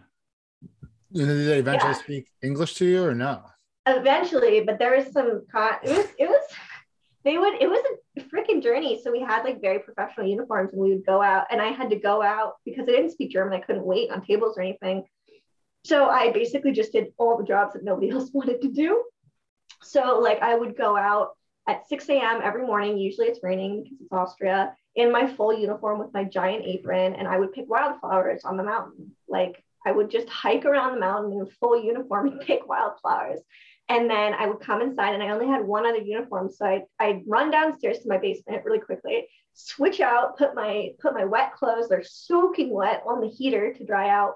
Did they eventually Yeah. speak English to you or no? Eventually, but there was some con- it was it was they would it was a freaking journey. So we had like very professional uniforms and we would go out and I had to go out because I didn't speak German. I couldn't wait on tables or anything. So I basically just did all the jobs that nobody else wanted to do. So like I would go out at 6 a.m. every morning. Usually it's raining because it's Austria in my full uniform with my giant apron, and I would pick wildflowers on the mountain. Like I would just hike around the mountain in full uniform and pick wildflowers. And then I would come inside, and I only had one other uniform, so I I'd run downstairs to my basement really quickly, switch out, put my put my wet clothes, they're soaking wet on the heater to dry out,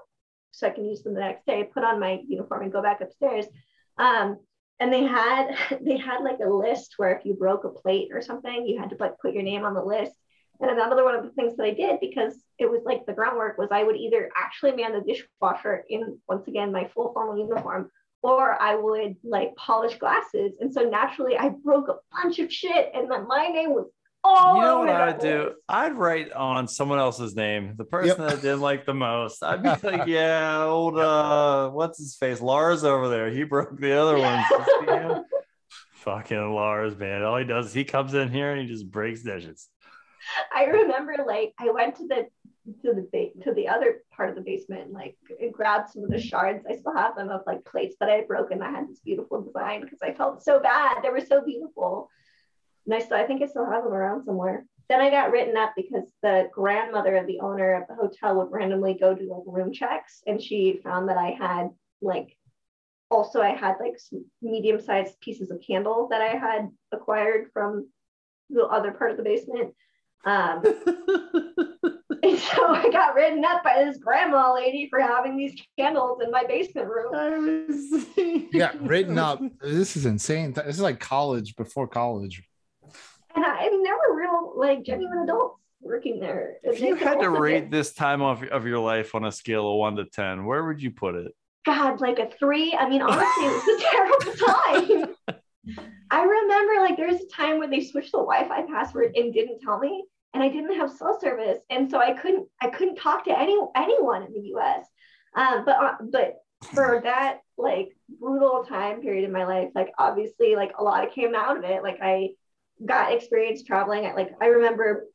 so I can use them the next day. Put on my uniform and go back upstairs. Um, and they had they had like a list where if you broke a plate or something, you had to like put your name on the list. And another one of the things that I did because it was like the groundwork was I would either actually man the dishwasher in once again my full formal uniform, or I would like polish glasses. And so naturally I broke a bunch of shit, and then my name was all you know what I that would do? list. I'd write on someone else's name, the person Yep. that I didn't like the most. I'd be like, yeah, old uh, what's his face? Lars over there. He broke the other ones. Let's see him. Fucking Lars, man. All he does is he comes in here and he just breaks dishes. I remember like I went to the to the ba- to the other part of the basement and like grabbed some of the shards. I still have them of like plates that I had broken that had this beautiful design because I felt so bad. They were so beautiful. And I still I think I still have them around somewhere. then I got written up because the grandmother of the owner of the hotel would randomly go do like room checks, and she found that I had like also I had like medium sized pieces of candle that I had acquired from the other part of the basement. Um, and so I got written up by this grandma lady for having these candles in my basement room. you got written up. This is insane. This is like college before college. And I, I mean, there were real, like, genuine adults working there. If you had to rate this time of, of your life on a scale of one to 10, where would you put it? God, like a three. I mean, honestly, it was a terrible time. I remember like there was a time when they switched the Wi-Fi password and didn't tell me, and I didn't have cell service, and so I couldn't I couldn't talk to any anyone in the U.S. Um, but uh, but for that like brutal time period in my life, like obviously like a lot came out of it. Like I got experience traveling. I, like I remember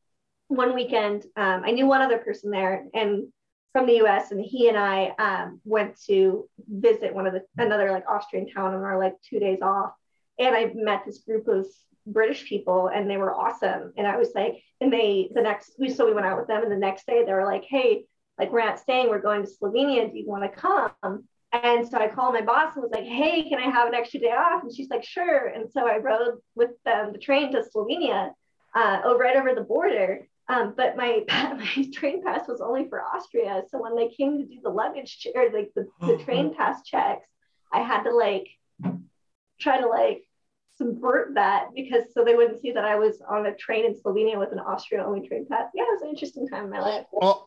one weekend, um, I knew one other person there, and from the U.S. and he and I um, went to visit one of the another like Austrian town on our like two days off, and I met this group of British people and they were awesome. And I was like, and they the next we so we went out with them and the next day they were like, hey, like we're not staying, we're going to Slovenia. Do you want to come? And so I called my boss and was like, hey, can I have an extra day off? And she's like, sure. And so I rode with them the train to Slovenia, uh, over right over the border. Um, but my my train pass was only for Austria. So when they came to do the luggage or like the, the train pass checks, I had to like try to like subvert that because so they wouldn't see that I was on a train in Slovenia with an Austria only train pass. Yeah, it was an interesting time in my life. Well,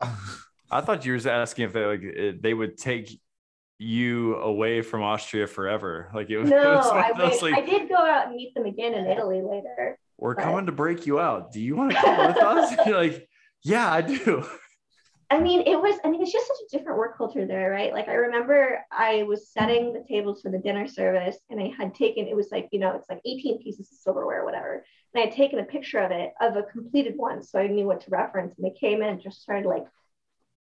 I thought you were asking if they like they would take you away from Austria forever. Like it was. No, it was I, wish, like, I did go out and meet them again in Italy later. We're but... coming to break you out. Do you want to come with us? You're like, yeah, I do. I mean, it was, I mean, it's just such a different work culture there, right? Like, I remember I was setting the tables for the dinner service and I had taken, it was like, you know, it's like 18 pieces of silverware, whatever. And I had taken a picture of it, of a completed one. So I knew what to reference. And they came in and just started like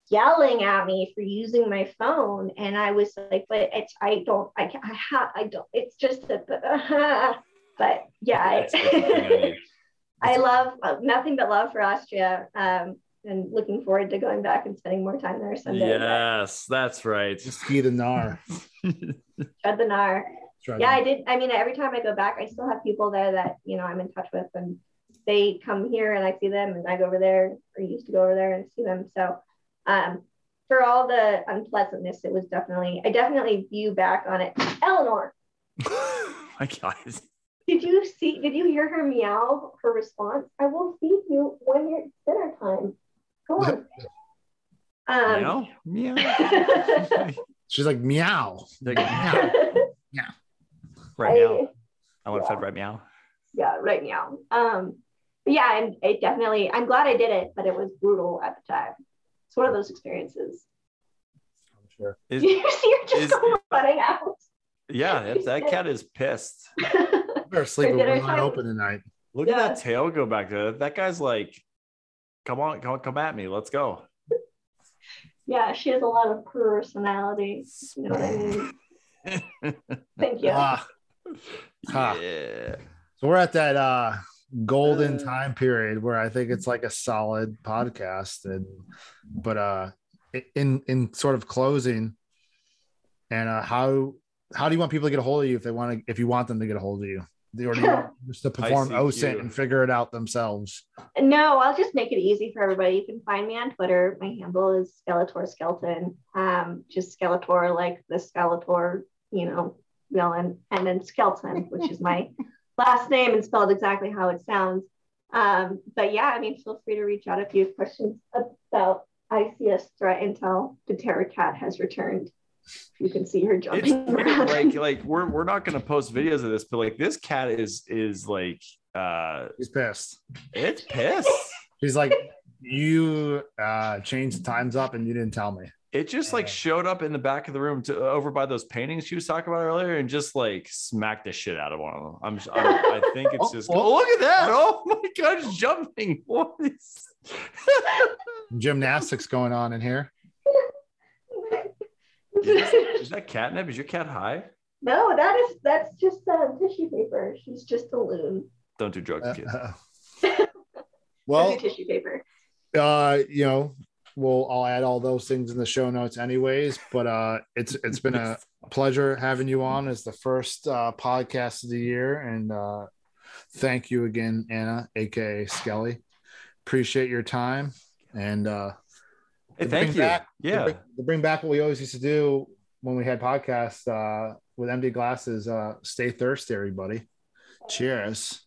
yelling at me for using my phone. And I was like, but it's, I don't, I, I have, I don't, it's just a, uh, but yeah, I, I love uh, nothing but love for Austria. Um, and looking forward to going back and spending more time there someday. Yes, that's right. Just ski the Nar. Tread the Nar. Tread yeah, I did. I mean, every time I go back, I still have people there that you know I'm in touch with, and they come here and I see them, and I go over there or used to go over there and see them. So, um, for all the unpleasantness, it was definitely I definitely view back on it. Eleanor. My God. Did you see? Did you hear her meow? Her response. I will feed you when it's dinner time. Go on. Um, meow. Meow. She's like meow. Like, meow. meow. Right now. I want to fed right meow. Yeah, right meow. Um, yeah, and it definitely. I'm glad I did it, but it was brutal at the time. It's one of those experiences. I'm sure. Is, you see her just is, running out. Yeah, that cat is pissed. Better sleep with one eye open tonight. Look yeah. at that tail go back to that. That guy's like come on, come, come at me. Let's go. Yeah, she has a lot of personality. You know I mean? Thank you. Ah. Ah. Yeah. So we're at that uh golden uh. time period where I think it's like a solid podcast. And but uh in in sort of closing, and uh how how do you want people to get a hold of you if they want to if you want them to get a hold of you? Or do you want just to perform OSINT and figure it out themselves? No, I'll just make it easy for everybody. You can find me on Twitter. My handle is Skeletor Skelton. Um, just Skeletor, like the Skeletor, you know, villain, and then Skelton, which is my last name and spelled exactly how it sounds. Um, but yeah, I mean, feel free to reach out if you have questions about ICS threat intel. The Terror Cat has returned you can see her jumping around. like like we're we're not gonna post videos of this, but like this cat is is like uh he's pissed. It's pissed. He's like, you uh changed the times up and you didn't tell me. It just like showed up in the back of the room to over by those paintings she was talking about earlier and just like smacked the shit out of one of them. I'm, I'm i think it's oh, just oh, oh, look at that. Oh my god, it's jumping. What is gymnastics going on in here? Is, is, that catnip? Is your cat high? No, that is that's just uh, tissue paper. She's just a loon. Don't do drugs, kids. Uh, Well, tissue paper. uh, you know, we'll I'll add all those things in the show notes anyways. But uh it's it's been a pleasure having you on as the first uh podcast of the year. And uh thank you again, Anna, aka Skelly. Appreciate your time. And uh Hey, thank you. back- to yeah. bring, to bring back what we always used to do when we had podcasts uh with empty glasses, uh stay thirsty, everybody. Cheers.